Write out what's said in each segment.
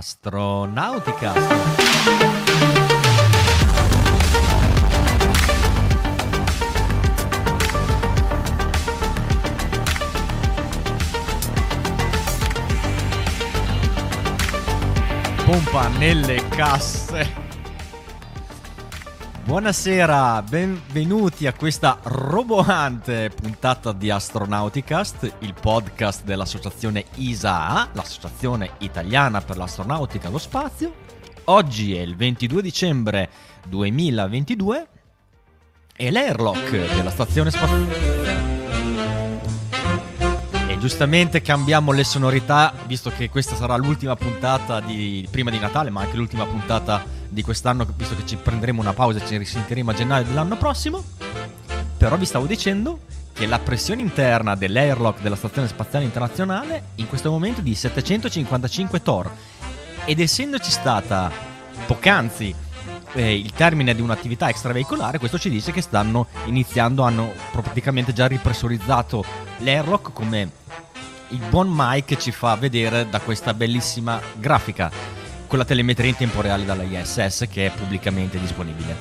Astronautica. Pompa nelle casse. Buonasera, benvenuti a questa roboante puntata di Astronauticast, il podcast dell'associazione ISAA, l'associazione italiana per l'astronautica e lo spazio. Oggi è il 22 dicembre 2022 e l'airlock della stazione spaziale giustamente cambiamo le sonorità, visto che questa sarà l'ultima puntata di, prima di Natale, ma anche l'ultima puntata di quest'anno, visto che ci prenderemo una pausa e ci risentiremo a gennaio dell'anno prossimo. Però vi stavo dicendo che la pressione interna dell'airlock della Stazione Spaziale Internazionale in questo momento è di 755 Tor. Ed essendoci stata poc'anzi eh, il termine di un'attività extraveicolare, questo ci dice che stanno iniziando, hanno praticamente già ripressurizzato l'airlock come il buon Mike ci fa vedere da questa bellissima grafica con la telemetria in tempo reale dalla ISS che è pubblicamente disponibile.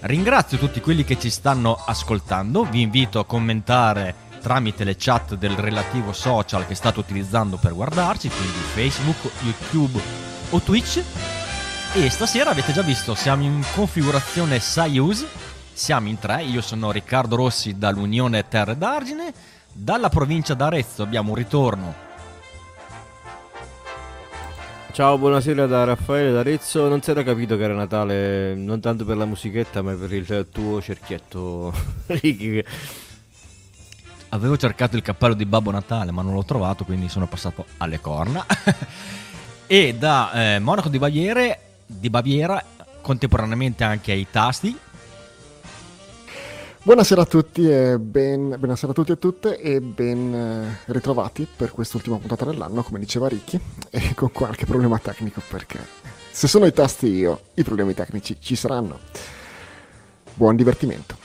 Ringrazio tutti quelli che ci stanno ascoltando, vi invito a commentare tramite le chat del relativo social che state utilizzando per guardarci, quindi Facebook, YouTube o Twitch. E stasera avete già visto, siamo in configurazione Soyuz, siamo in tre, io sono Riccardo Rossi dall'Unione Terre d'Argine, dalla provincia d'Arezzo abbiamo un ritorno. Ciao, buonasera da Raffaele d'Arezzo. Non si era capito che era Natale non tanto per la musichetta, ma per il tuo cerchietto. Avevo cercato il cappello di Babbo Natale, ma non l'ho trovato, quindi sono passato alle corna. e da eh, Monaco di, Baviere, di Baviera, contemporaneamente anche ai tasti, Buonasera a tutti e ben, buonasera a tutti e tutte e ben eh, ritrovati per quest'ultima puntata dell'anno, come diceva Ricky, e con qualche problema tecnico perché se sono i tasti io, i problemi tecnici ci saranno. Buon divertimento.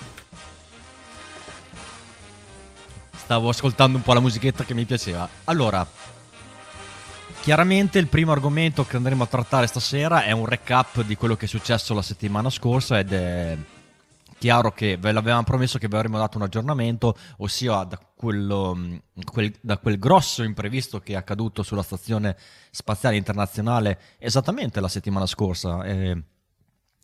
Stavo ascoltando un po' la musichetta che mi piaceva. Allora, chiaramente il primo argomento che andremo a trattare stasera è un recap di quello che è successo la settimana scorsa ed è chiaro che ve l'avevamo promesso che vi avremmo dato un aggiornamento, ossia da, quello, mm, quel, da quel grosso imprevisto che è accaduto sulla Stazione Spaziale Internazionale esattamente la settimana scorsa. Eh,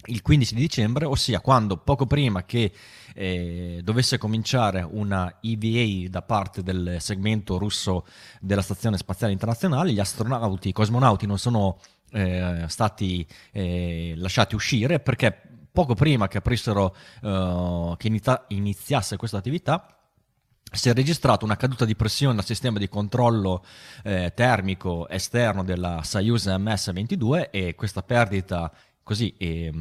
il 15 di dicembre, ossia quando poco prima che eh, dovesse cominciare una EVA da parte del segmento russo della Stazione Spaziale Internazionale, gli astronauti, i cosmonauti non sono eh, stati eh, lasciati uscire perché poco prima che aprissero, uh, che inizia- iniziasse questa attività, si è registrata una caduta di pressione al sistema di controllo eh, termico esterno della Soyuz MS-22 e questa perdita così eh,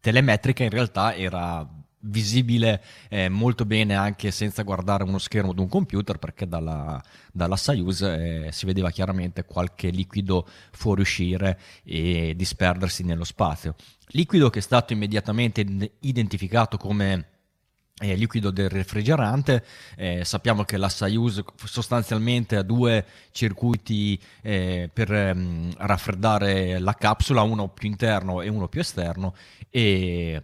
telemetrica in realtà era visibile eh, molto bene anche senza guardare uno schermo di un computer perché dalla, dalla Soyuz eh, si vedeva chiaramente qualche liquido fuoriuscire e disperdersi nello spazio. Liquido che è stato immediatamente identificato come eh, liquido del refrigerante. Eh, sappiamo che la Soyuz sostanzialmente ha due circuiti eh, per ehm, raffreddare la capsula, uno più interno e uno più esterno e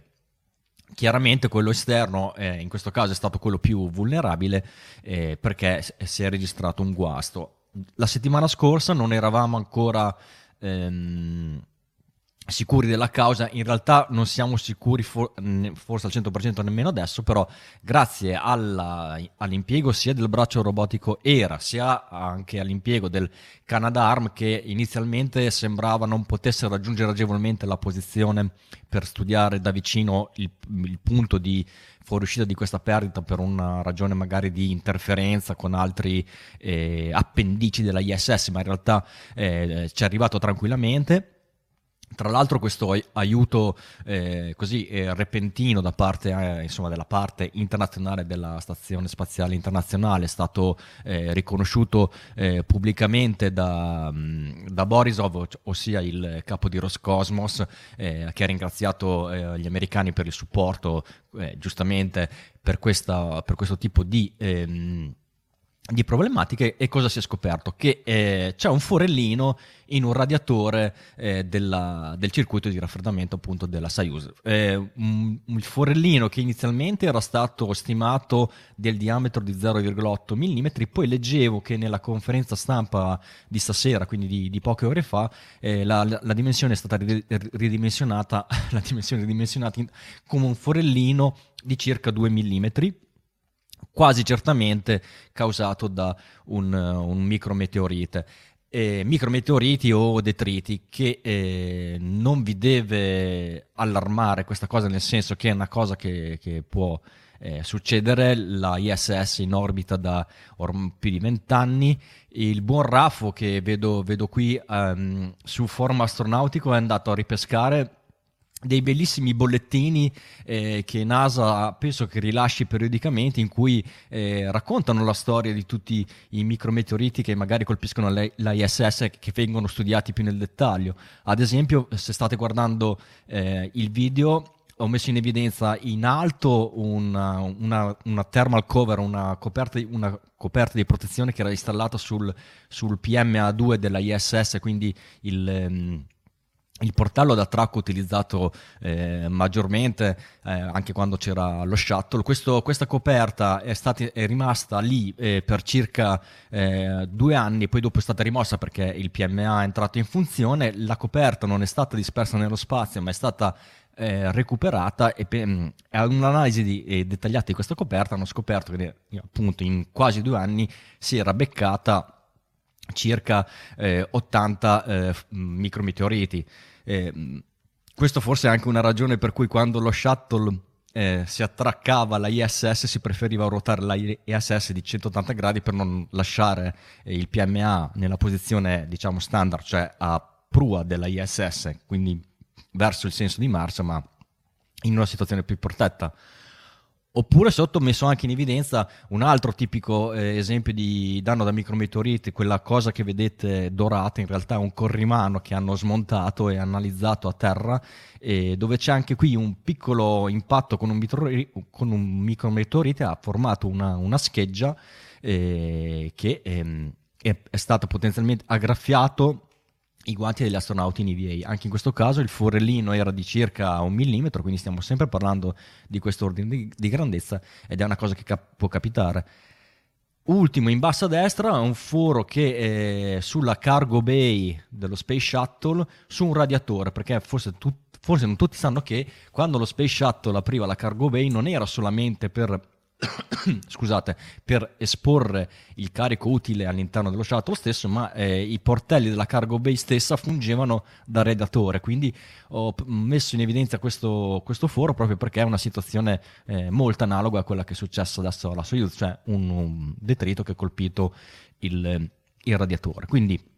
Chiaramente quello esterno, eh, in questo caso, è stato quello più vulnerabile eh, perché si è registrato un guasto. La settimana scorsa non eravamo ancora ehm, sicuri della causa, in realtà non siamo sicuri for- forse al 100% nemmeno adesso, però grazie alla, all'impiego sia del braccio robotico ERA sia anche all'impiego del Canadarm che inizialmente sembrava non potesse raggiungere agevolmente la posizione per studiare da vicino il, il punto di fuoriuscita di questa perdita per una ragione magari di interferenza con altri eh, appendici della ISS, ma in realtà eh, ci è arrivato tranquillamente tra l'altro questo aiuto eh, così eh, repentino da parte eh, insomma, della parte internazionale della Stazione Spaziale Internazionale. È stato eh, riconosciuto eh, pubblicamente da, mm, da, Borisov, ossia il capo di Roscosmos, eh, che ha ringraziato gli americani per il supporto giustamente per, questa, per, questo tipo di... Ehm, di problematiche e cosa si è scoperto? Che eh, c'è un forellino in un radiatore eh, della, del circuito di raffreddamento appunto della Soyuz. Eh, un, un, forellino che inizialmente era stato stimato del diametro di 0,8 mm, poi leggevo che nella conferenza stampa di stasera, quindi di, di poche ore fa, eh, la, la, dimensione è stata ridimensionata, la dimensione ridimensionata in, come un forellino di circa 2 mm quasi certamente causato da un, un micrometeorite. Eh, micrometeoriti o detriti che eh, non vi deve allarmare questa cosa nel senso che è una cosa che, che può eh, succedere la ISS in orbita da orm- più di vent'anni il buon Raffo che vedo, vedo qui um, sul forum astronautico è andato a ripescare dei bellissimi bollettini eh, che NASA penso che rilasci periodicamente in cui eh, raccontano la storia di tutti i micrometeoriti che magari colpiscono l'ISS che vengono studiati più nel dettaglio. Ad esempio, se state guardando eh, il video, ho messo in evidenza in alto una, una, una thermal cover, una coperta, una coperta, di protezione che era installata sul, sul PMA2 della ISS, quindi il... Um, il portello d'attracco utilizzato eh, maggiormente eh, anche quando c'era lo shuttle. Questo, questa coperta è, stata, è rimasta lì eh, per circa eh, due anni, poi dopo è stata rimossa perché il PMA è entrato in funzione. La coperta non è stata dispersa nello spazio, ma è stata eh, recuperata e per mm, un'analisi di, eh, dettagliata di questa coperta hanno scoperto che appunto in quasi due anni si era beccata circa 80 micrometeoriti. Eh, questo forse è anche una ragione per cui quando lo shuttle eh, si attraccava alla ISS si preferiva ruotare la ISS di 180 gradi per non lasciare eh, il PMA nella posizione diciamo standard, cioè a prua della ISS, quindi verso il senso di marcia, ma in una situazione più protetta. Oppure sotto ho messo anche in evidenza un altro tipico eh, esempio di danno da micrometeoriti, quella cosa che vedete dorata, in realtà è un corrimano che hanno smontato e analizzato a terra, eh, dove c'è anche qui un piccolo impatto con un, con un micrometeorite, ha formato una, una scheggia eh, che ehm, è, è stato potenzialmente aggraffiato i guanti degli astronauti in EVA. Anche in questo caso il forellino era di circa un millimetro, quindi stiamo sempre parlando di questo ordine di, di grandezza ed è una cosa che cap- può capitare. Ultimo in basso a destra un foro che è sulla cargo bay dello Space Shuttle su un radiatore, perché forse, tu, forse non tutti sanno che quando lo Space Shuttle apriva la cargo bay non era solamente per scusate, per esporre il carico utile all'interno dello shuttle stesso, ma eh, i portelli della cargo bay stessa fungevano da redatore. Quindi ho messo in evidenza questo, questo foro proprio perché è una situazione eh, molto analoga a quella che è successa adesso alla Soyuz, cioè un, un detrito che ha colpito il, il radiatore. Quindi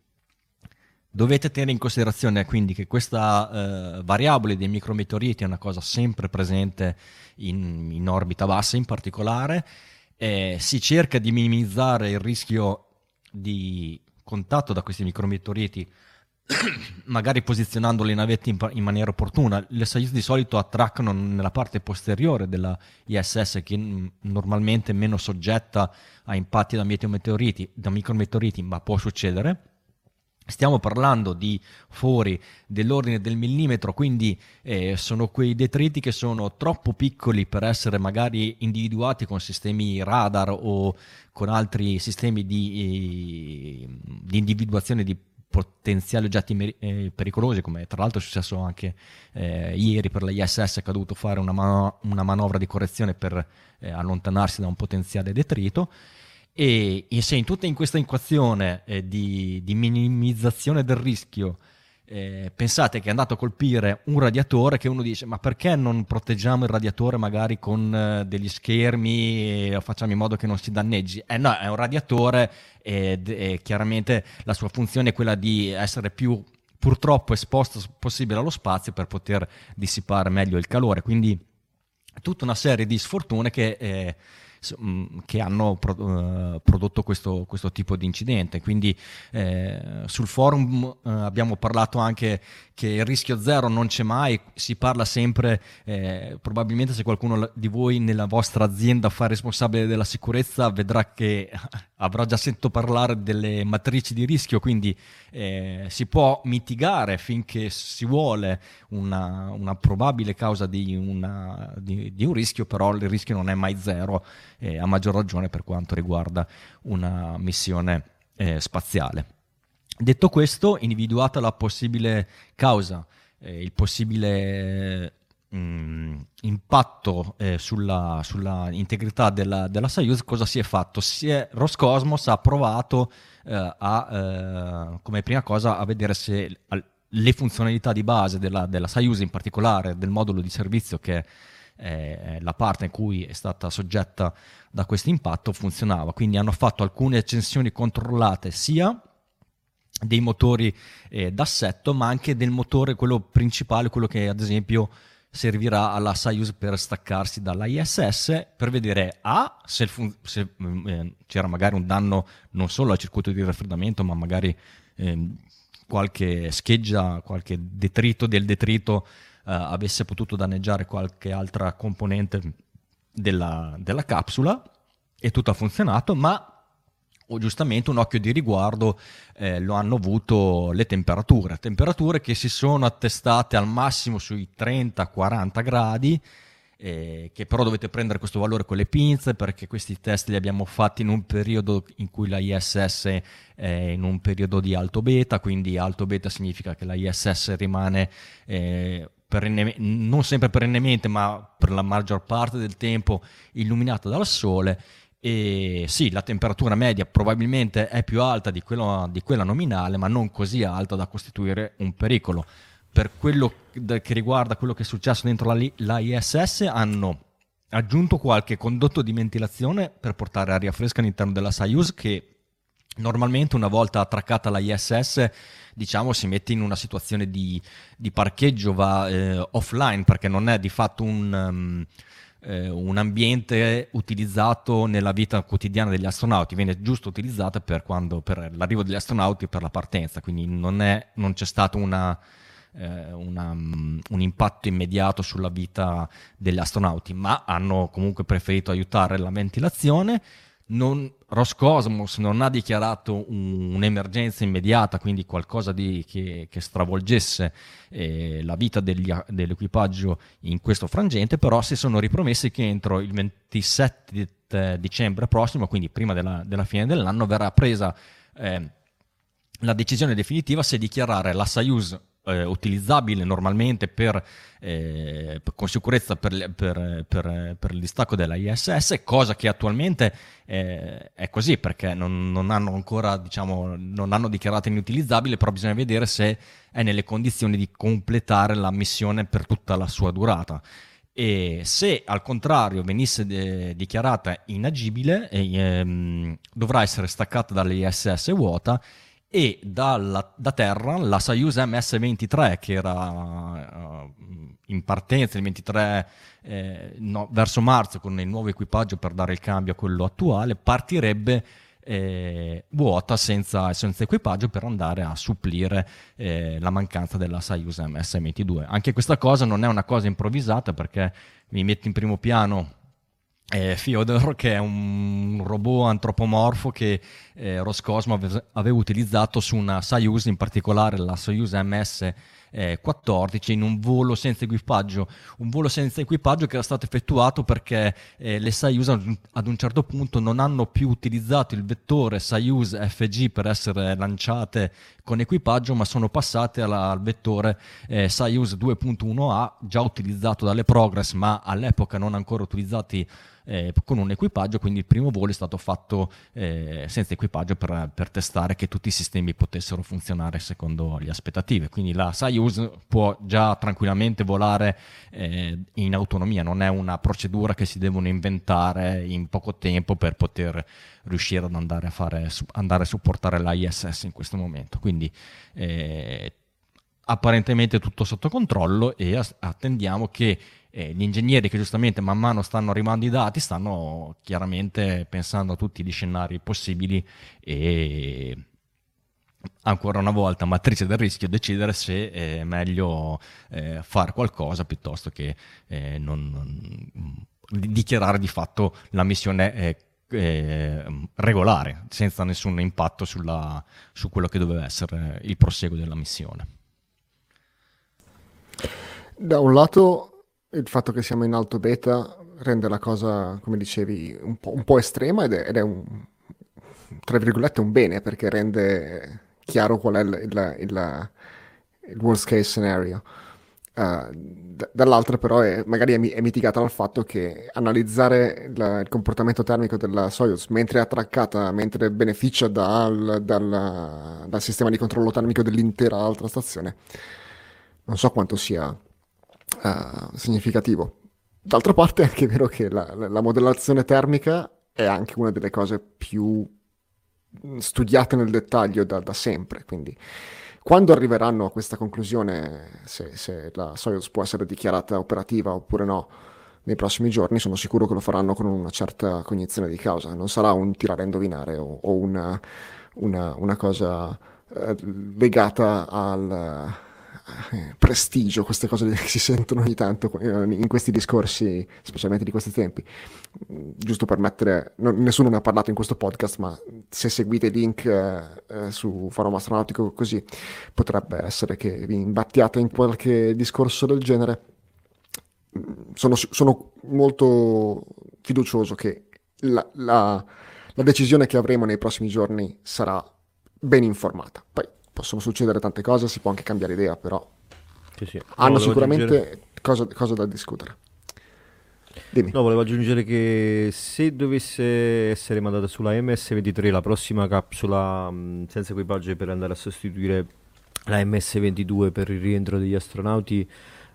Dovete tenere in considerazione quindi che questa eh, variabile dei micrometeoriti è una cosa sempre presente in, in orbita bassa in particolare. Eh, si cerca di minimizzare il rischio di contatto da questi micrometeoriti magari posizionando le navette in, in, maniera opportuna. Le Soyuz di solito attraccano nella parte posteriore della ISS che n- normalmente è meno soggetta a impatti da, da micrometeoriti, ma può succedere Stiamo parlando di fori dell'ordine del millimetro, quindi eh, sono quei detriti che sono troppo piccoli per essere magari individuati con sistemi radar o con altri sistemi di, eh, di individuazione di potenziali oggetti eh, pericolosi, come tra l'altro è successo anche eh, ieri per la ISS che ha dovuto fare una, man- una manovra di correzione per eh, allontanarsi da un potenziale detrito. E, e se in tutta in questa equazione eh, di, di, minimizzazione del rischio eh, pensate che è andato a colpire un radiatore che uno dice ma perché non proteggiamo il radiatore magari con eh, degli schermi e facciamo in modo che non si danneggi? Eh no, è un radiatore e chiaramente la sua funzione è quella di essere più purtroppo esposto possibile allo spazio per poter dissipare meglio il calore, quindi tutta una serie di sfortune che eh, che hanno uh, prodotto questo, questo, tipo di incidente. Quindi eh, sul forum uh, abbiamo parlato anche che il rischio zero non c'è mai, si parla sempre, eh, probabilmente se qualcuno di voi nella vostra azienda fa responsabile della sicurezza vedrà che avrà già sentito parlare delle matrici di rischio, quindi eh, si può mitigare finché si vuole una, una probabile causa di, una, di, di, un rischio, però il rischio non è mai zero, eh, a maggior ragione per quanto riguarda una missione eh, spaziale. Detto questo, individuata la possibile causa, eh, il possibile mh, mm, impatto eh, sulla, sulla, integrità della, della Soyuz, cosa si è fatto? Si è, Roscosmos ha provato eh, a, eh, come prima cosa a vedere se al, le funzionalità di base della, della Soyuz, in particolare del modulo di servizio che è la parte in cui è stata soggetta da questo impatto, funzionava. Quindi hanno fatto alcune accensioni controllate sia dei motori eh, d'assetto, ma anche del motore, quello principale, quello che ad esempio servirà alla Soyuz per staccarsi dalla ISS per vedere A se, fun- se eh, c'era magari un danno non solo al circuito di raffreddamento, ma magari eh, qualche scheggia, qualche detrito del detrito eh, avesse potuto danneggiare qualche altra componente della, della capsula e tutto ha funzionato, ma o giustamente un occhio di riguardo eh, lo hanno avuto le temperature, temperature che si sono attestate al massimo sui 30-40 gradi, eh, che però dovete prendere questo valore con le pinze perché questi test li abbiamo fatti in un periodo in cui la ISS è in un periodo di alto beta, quindi alto beta significa che la ISS rimane eh, non sempre perennemente, ma per la maggior parte del tempo illuminata dal sole e sì, la temperatura media probabilmente è più alta di, quello, di quella nominale, ma non così alta da costituire un pericolo. Per quello che riguarda quello che è successo dentro la, la ISS, hanno aggiunto qualche condotto di ventilazione per portare aria fresca all'interno della Soyuz che normalmente una volta attraccata la ISS diciamo si mette in una situazione di, di parcheggio, va eh, offline perché non è di fatto un... Um, eh, un ambiente utilizzato nella vita quotidiana degli astronauti, viene giusto utilizzata per, quando, per l'arrivo degli astronauti e per la partenza, quindi non, è, non c'è stato una, eh, una, un impatto immediato sulla vita degli astronauti, ma hanno comunque preferito aiutare la ventilazione non, Roscosmos non ha dichiarato un, un'emergenza immediata, quindi qualcosa di, che, che, stravolgesse eh, la vita degli, dell'equipaggio in questo frangente, però si sono ripromessi che entro il 27 dicembre prossimo, quindi prima della, della fine dell'anno, verrà presa eh, la decisione definitiva se dichiarare la Soyuz eh, utilizzabile normalmente per, eh, con sicurezza per, per, per, il distacco della ISS, cosa che attualmente eh, è così perché non, non, hanno ancora, diciamo, non hanno dichiarato inutilizzabile, però bisogna vedere se è nelle condizioni di completare la missione per tutta la sua durata. E se al contrario venisse de- dichiarata inagibile, ehm, dovrà essere staccata dall'ISS vuota e dalla, da terra la Soyuz MS-23 che era uh, in partenza il 23 eh, no, verso marzo con il nuovo equipaggio per dare il cambio a quello attuale partirebbe eh, vuota senza, senza, equipaggio per andare a supplire eh, la mancanza della Soyuz MS-22 anche questa cosa non è una cosa improvvisata perché mi mette in primo piano eh, Fyodor, che è un robot antropomorfo che eh, Roscosmo ave- aveva utilizzato su una Soyuz, in particolare la Soyuz MS eh, 14 in un volo senza equipaggio, un volo senza equipaggio che era stato effettuato perché eh, le Soyuz ad un certo punto non hanno più utilizzato il vettore Soyuz FG per essere lanciate con equipaggio, ma sono passate alla, al vettore eh, Soyuz 2.1A già utilizzato dalle Progress, ma all'epoca non ancora utilizzati eh, con un equipaggio, quindi il primo volo è stato fatto eh, senza equipaggio per, per, testare che tutti i sistemi potessero funzionare secondo le aspettative. Quindi la Soyuz può già tranquillamente volare eh, in autonomia, non è una procedura che si devono inventare in poco tempo per poter riuscire ad andare a, fare, andare a supportare la ISS in questo momento. Quindi eh, apparentemente tutto sotto controllo e attendiamo che eh, gli ingegneri che giustamente man mano stanno arrivando i dati stanno chiaramente pensando a tutti gli scenari possibili e ancora una volta matrice del rischio decidere se è meglio eh, fare qualcosa piuttosto che eh, non, non, dichiarare di fatto la missione eh, eh, regolare senza nessun impatto sulla, su quello che doveva essere il proseguo della missione. Da un lato il fatto che siamo in alto beta rende la cosa, come dicevi, un po', un po estrema ed è, ed è un, tra virgolette, un bene perché rende chiaro qual è il, il, il, il worst case scenario. Uh, d- dall'altra però è, magari è, è, mitigata dal fatto che analizzare la, il comportamento termico della Soyuz mentre è attraccata, mentre beneficia dal, dal, dal, sistema di controllo termico dell'intera altra stazione, non so quanto sia uh, significativo. D'altra parte è anche vero che la, la, la modellazione termica è anche una delle cose più studiate nel dettaglio da, da sempre, quindi quando arriveranno a questa conclusione, se, se, la Soyuz può essere dichiarata operativa oppure no, nei prossimi giorni, sono sicuro che lo faranno con una certa cognizione di causa. Non sarà un tirare a indovinare o, o una, una, una, cosa eh, legata al eh, prestigio, queste cose che si sentono ogni tanto eh, in questi discorsi, specialmente di questi tempi. Mm, giusto per mettere, no, nessuno ne ha parlato in questo podcast, ma se seguite i link eh, eh, su Forum Astronautico così, potrebbe essere che vi imbattiate in qualche discorso del genere. Mm, sono, sono molto fiducioso che la, la, la decisione che avremo nei prossimi giorni sarà ben informata. Poi possono succedere tante cose, si può anche cambiare idea, però sì, sì. hanno sicuramente aggiungere... cosa, cosa, da discutere. Dimmi. No, volevo aggiungere che se dovesse essere mandata sulla MS-23 la prossima capsula mh, senza equipaggio per andare a sostituire la MS-22 per il rientro degli astronauti,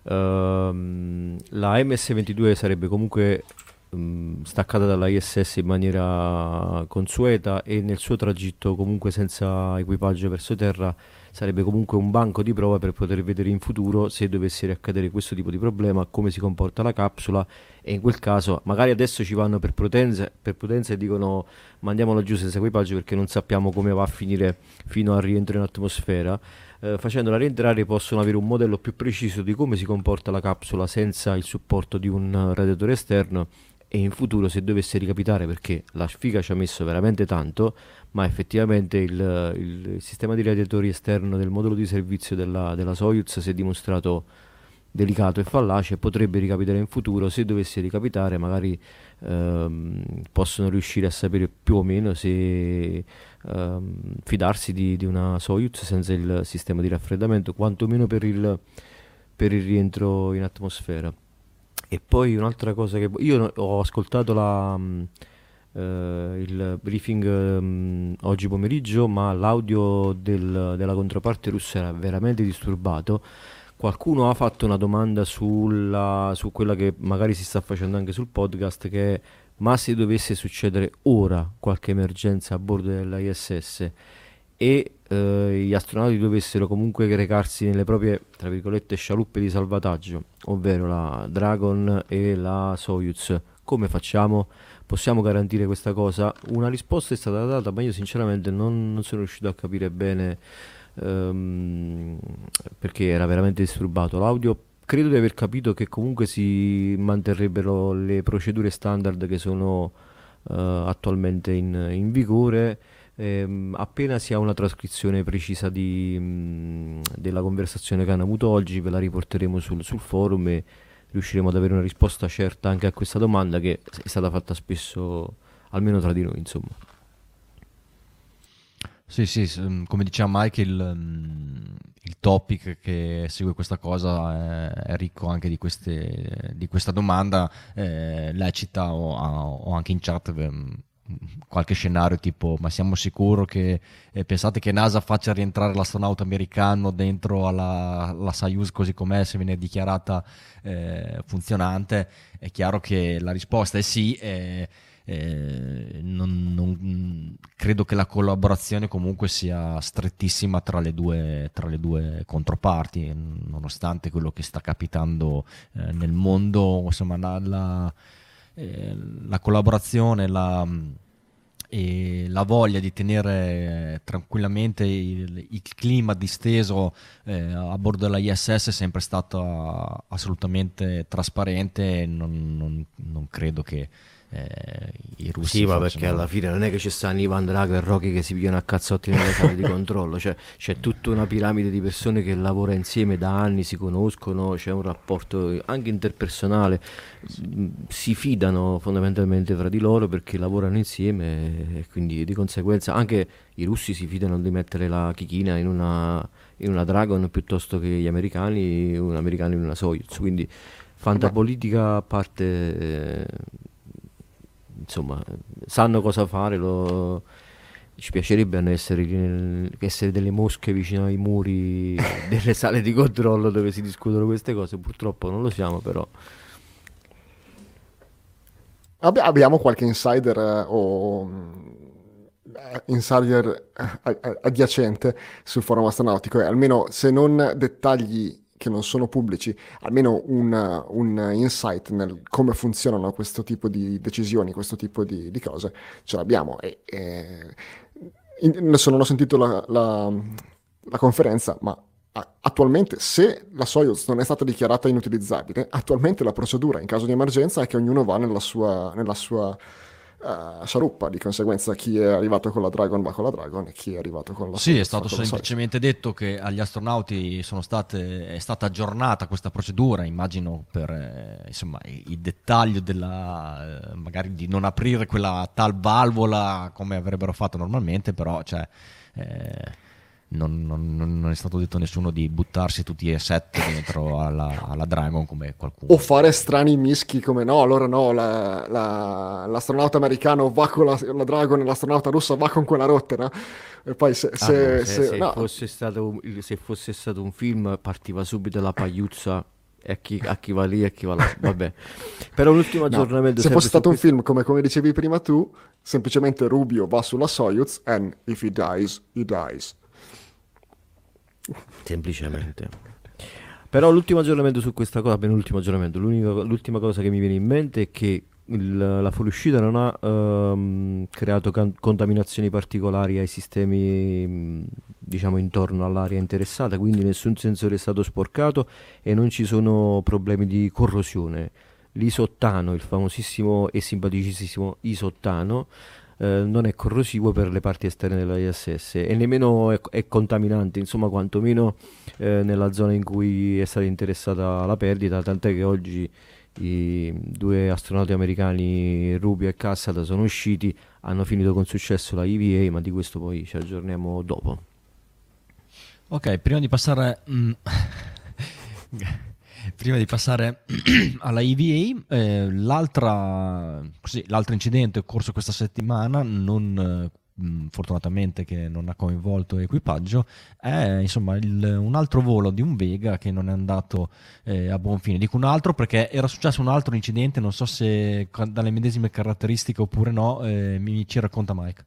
ehm, la MS-22 sarebbe comunque mh, staccata dalla ISS in maniera consueta e nel suo tragitto comunque senza equipaggio verso terra sarebbe comunque un banco di prova per poter vedere in futuro se dovesse riaccadere questo tipo di problema, come si comporta la capsula e in quel caso magari adesso ci vanno per prudenza, per prudenza e dicono mandiamolo giù senza equipaggio perché non sappiamo come va a finire fino al rientro in atmosfera. Eh, facendola rientrare possono avere un modello più preciso di come si comporta la capsula senza il supporto di un radiatore esterno e in futuro se dovesse ricapitare perché la sfiga ci ha messo veramente tanto ma effettivamente il, il sistema di radiatori esterno del modulo di servizio della, della Soyuz si è dimostrato delicato e fallace potrebbe ricapitare in futuro se dovesse ricapitare magari ehm, possono riuscire a sapere più o meno se ehm, fidarsi di, di, una Soyuz senza il sistema di raffreddamento quantomeno per il, per il rientro in atmosfera e poi un'altra cosa che io ho ascoltato la, um, uh, il briefing um, oggi pomeriggio, ma l'audio del, della controparte russa era veramente disturbato. Qualcuno ha fatto una domanda sulla, su quella che magari si sta facendo anche sul podcast, che è ma se dovesse succedere ora qualche emergenza a bordo della ISS e eh, gli astronauti dovessero comunque recarsi nelle proprie, tra virgolette, scialuppe di salvataggio, ovvero la Dragon e la Soyuz, come facciamo? Possiamo garantire questa cosa? Una risposta è stata data, ma io sinceramente non, non sono riuscito a capire bene ehm, perché era veramente disturbato l'audio. Credo di aver capito che comunque si manterrebbero le procedure standard che sono eh, attualmente in, in vigore ehm, appena si ha una trascrizione precisa di, mh, mm, della conversazione che hanno avuto oggi ve la riporteremo sul, sul forum e riusciremo ad avere una risposta certa anche a questa domanda che è stata fatta spesso almeno tra di noi insomma. Sì, sì, mm, come diceva Mike, il, mm, il, topic che segue questa cosa è, è ricco anche di, queste, di questa domanda, eh, lecita o, o, anche in chat qualche scenario tipo ma siamo sicuri che eh, pensate che NASA faccia rientrare l'astronauta americano dentro alla, alla Soyuz così com'è se viene dichiarata eh, funzionante? È chiaro che la risposta è sì eh, non, non, credo che la collaborazione comunque sia strettissima tra le due, tra le due controparti, nonostante quello che sta capitando eh, nel mondo, insomma la, la, la collaborazione, la e la voglia di tenere tranquillamente il, il clima disteso eh, a bordo della ISS è sempre stata assolutamente trasparente e non, non, non credo che eh, i russi. Sì, ma perché alla fine non è che ci stanno Ivan Drago e Rocky che si pigliano a cazzotti nelle sale di controllo, cioè, c'è tutta una piramide di persone che lavora insieme da anni, si conoscono, c'è un rapporto anche interpersonale, si fidano fondamentalmente fra di loro perché lavorano insieme e quindi di conseguenza anche i russi si fidano di mettere la chichina in una, in una Dragon piuttosto che gli americani, un americano in una Soyuz, quindi fantapolitica a parte... Eh, insomma, sanno cosa fare, lo... ci piacerebbe essere, essere, delle mosche vicino ai muri delle sale di controllo dove si discutono queste cose, purtroppo non lo siamo però. Abbi- abbiamo qualche insider eh, o eh, insider eh, adiacente sul forum astronautico e almeno se non dettagli che non sono pubblici, almeno un, un, insight nel come funzionano questo tipo di decisioni, questo tipo di, di cose, ce l'abbiamo. E, e, adesso non ho sentito la, la, la conferenza, ma attualmente se la Soyuz non è stata dichiarata inutilizzabile, attualmente la procedura in caso di emergenza è che ognuno va nella sua, nella sua uh, sciaruppa, di conseguenza chi è arrivato con la Dragon va con la Dragon e chi è arrivato con la Sì, è stato semplicemente detto che agli astronauti state, è stata aggiornata questa procedura, immagino per eh, insomma, il dettaglio della, eh, magari di non aprire quella tal valvola come avrebbero fatto normalmente, però cioè, eh, non, non, non, è stato detto a nessuno di buttarsi tutti e sette dentro alla, alla, Dragon come qualcuno. O fare strani mischi come no, allora no, la, la, l'astronauta americano va con la, la, Dragon e l'astronauta russo va con quella rotta, no? E poi se, se, ah, no, se, se, no. Fosse stato, se, fosse stato, un film partiva subito la pagliuzza e a chi, a chi va lì e a chi va là, vabbè. Però l'ultimo aggiornamento... Se fosse stato un film come, come dicevi prima tu, semplicemente Rubio va sulla Soyuz and if he dies, he dies. Semplicemente. Però l'ultimo aggiornamento su questa cosa, bene, l'ultimo aggiornamento, l'ultima cosa che mi viene in mente è che il, la fuoriuscita non ha um, creato can- contaminazioni particolari ai sistemi diciamo intorno all'area interessata, quindi nessun sensore è stato sporcato e non ci sono problemi di corrosione. L'isottano, il famosissimo e simpaticissimo isottano, eh, non è corrosivo per le parti esterne della ISS e nemmeno è, è contaminante, insomma quantomeno eh, nella zona in cui è stata interessata la perdita, tant'è che oggi i due astronauti americani Rubio e Cassata sono usciti, hanno finito con successo la EVA, ma di questo poi ci aggiorniamo dopo. Ok, prima di passare... Mm, prima di passare alla EVA, eh, così, l'altro incidente occorso questa settimana, non, mh, fortunatamente che non ha coinvolto equipaggio, è insomma il, un altro volo di un Vega che non è andato eh, a buon fine. Dico un altro perché era successo un altro incidente, non so se dalle medesime caratteristiche oppure no, eh, mi ci racconta Mike.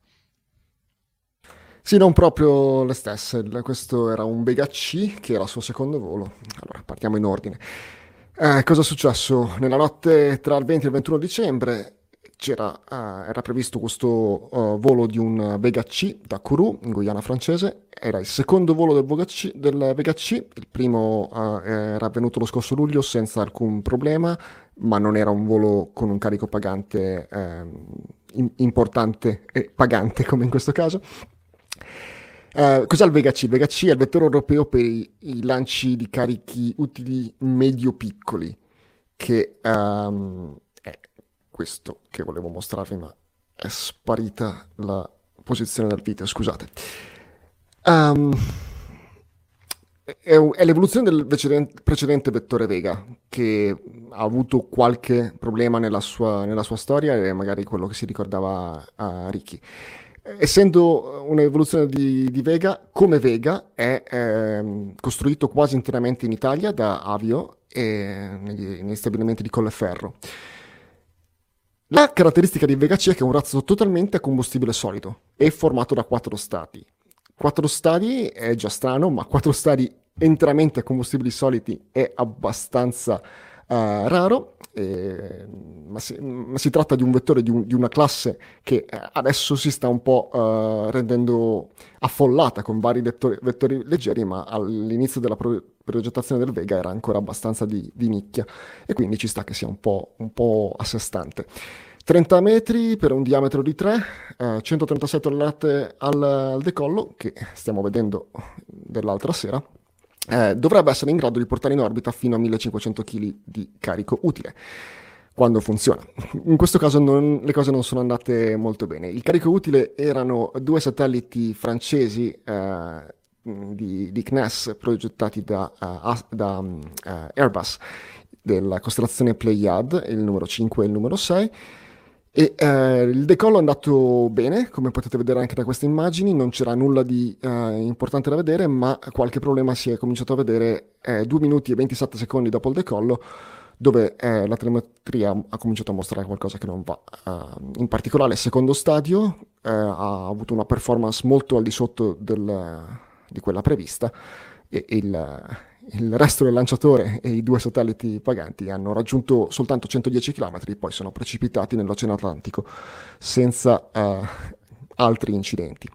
Sì, non proprio le stesse. Questo era un Vega C, che era il suo secondo volo. Allora, partiamo in ordine. Eh, cosa è successo? Nella notte tra il 20 e il 21 dicembre uh, era previsto questo uh, volo di un Vega C da Kourou, in Guyana francese. Era il secondo volo del Vega C. Del Vega. Il primo uh, era avvenuto lo scorso luglio senza alcun problema, ma non era un volo con un carico pagante ehm, importante e pagante come in questo caso. Uh, cos'è il Vega C? Il Vega C è il vettore europeo per i, i lanci di carichi utili medio-piccoli, che um, è questo che volevo mostrarvi, ma è sparita la posizione del video, scusate. Um, è, è, l'evoluzione del precedente vettore Vega, che ha avuto qualche problema nella sua, nella sua storia e magari quello che si ricordava a Ricky essendo un'evoluzione di, di, Vega, come Vega è eh, costruito quasi interamente in Italia da Avio e negli, negli stabilimenti di Colleferro. La caratteristica di Vega C è che è un razzo totalmente a combustibile solido e formato da quattro stadi. Quattro stadi è già strano, ma quattro stadi interamente a combustibili solidi è abbastanza uh, raro, eh, ma, si, ma, si, tratta di un vettore di, un, di una classe che eh, adesso si sta un po' uh, rendendo affollata con vari vettori, vettori, leggeri, ma all'inizio della pro- progettazione del Vega era ancora abbastanza di, di, nicchia e quindi ci sta che sia un po', un po' a sé stante. 30 metri per un diametro di 3, eh, 136 tonnellate al, al decollo, che stiamo vedendo dell'altra sera, eh, dovrebbe essere in grado di portare in orbita fino a 1500 kg di carico utile quando funziona. In questo caso non, le cose non sono andate molto bene. Il carico utile erano due satelliti francesi eh, di, di, CNES progettati da, uh, da uh, Airbus della costellazione Pleiad, il numero 5 e il numero 6 e eh, il decollo è andato bene, come potete vedere anche da queste immagini, non c'era nulla di eh, importante da vedere, ma qualche problema si è cominciato a vedere eh, 2 minuti e 27 secondi dopo il decollo, dove eh, la telemetria ha cominciato a mostrare qualcosa che non va. Uh, in particolare il secondo stadio eh, ha avuto una performance molto al di sotto del, di quella prevista e il il resto del lanciatore e i due satelliti paganti hanno raggiunto soltanto 110 km poi sono precipitati nell'Oceano Atlantico senza uh, altri incidenti.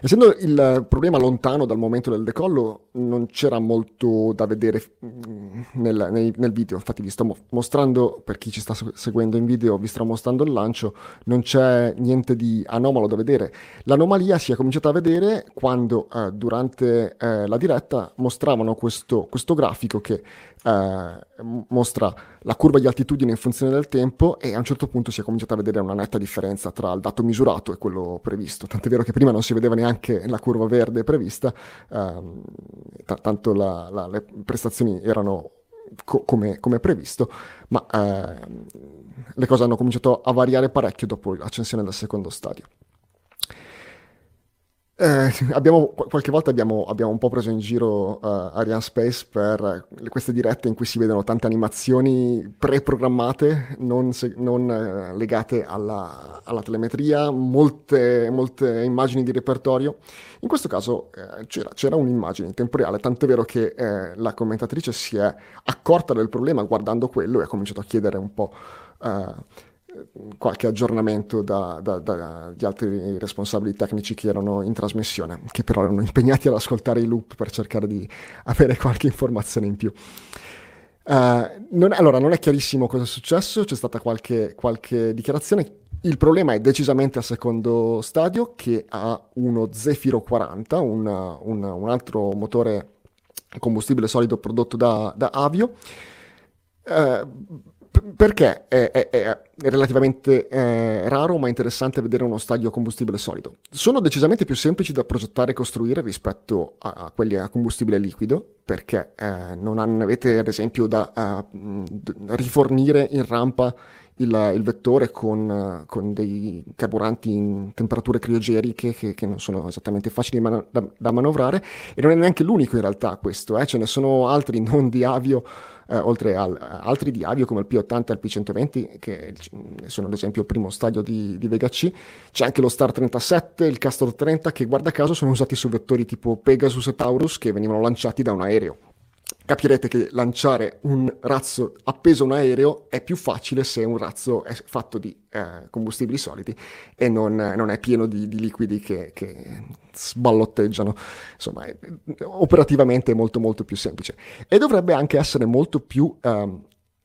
Essendo il problema lontano dal momento del decollo, non c'era molto da vedere mm, nel, nel, nel video. Infatti, vi sto mostrando, per chi ci sta seguendo in video, vi sto mostrando il lancio. Non c'è niente di anomalo da vedere. L'anomalia si è cominciata a vedere quando, eh, durante eh, la diretta, mostravano questo, questo grafico che eh, mostra la curva di altitudine in funzione del tempo e a un certo punto si è cominciata a vedere una netta differenza tra il dato misurato e quello previsto. Tant'è vero che prima non si vedeva neanche la curva verde prevista, ehm, t- tanto la, la, le prestazioni erano co- come, come, previsto, ma eh, le cose hanno cominciato a variare parecchio dopo l'accensione del secondo stadio. Eh, abbiamo, qualche volta abbiamo, abbiamo, un po' preso in giro uh, Ariane Space per queste dirette in cui si vedono tante animazioni pre-programmate, non, se, non uh, legate alla, alla telemetria, molte, molte, immagini di repertorio. In questo caso uh, c'era, c'era, un'immagine in tempo reale, tant'è vero che la commentatrice si è accorta del problema guardando quello e ha cominciato a chiedere un po' qualche aggiornamento da, da, dagli altri responsabili tecnici che erano in trasmissione, che però erano impegnati ad ascoltare i loop per cercare di avere qualche informazione in più. Uh, non, allora, non è chiarissimo cosa è successo, c'è stata qualche, qualche dichiarazione. Il problema è decisamente al secondo stadio che ha uno Zefiro 40, un, un, un altro motore combustibile solido prodotto da, da Avio. Uh, perché è, è, è relativamente eh, raro ma interessante vedere uno stadio a combustibile solido. Sono decisamente più semplici da progettare e costruire rispetto a, a quelli a combustibile liquido, perché eh, non avete ad esempio da uh, rifornire in rampa il, il vettore con, con, dei carburanti in temperature criogeriche che, che non sono esattamente facili man- da, da, manovrare e non è neanche l'unico in realtà questo, eh? ce ne sono altri non di avio eh, oltre a altri di avio come il P80 e il P120, che sono ad esempio il primo stadio di, di Vega C, c'è anche lo Star 37, il Castor 30, che guarda caso sono usati su vettori tipo Pegasus e Taurus che venivano lanciati da un aereo capirete che lanciare un razzo appeso a un aereo è più facile se un razzo è fatto di eh, combustibili solidi e non, non è pieno di, di liquidi che, che, sballotteggiano. Insomma, è, operativamente è molto molto più semplice. E dovrebbe anche essere molto più eh,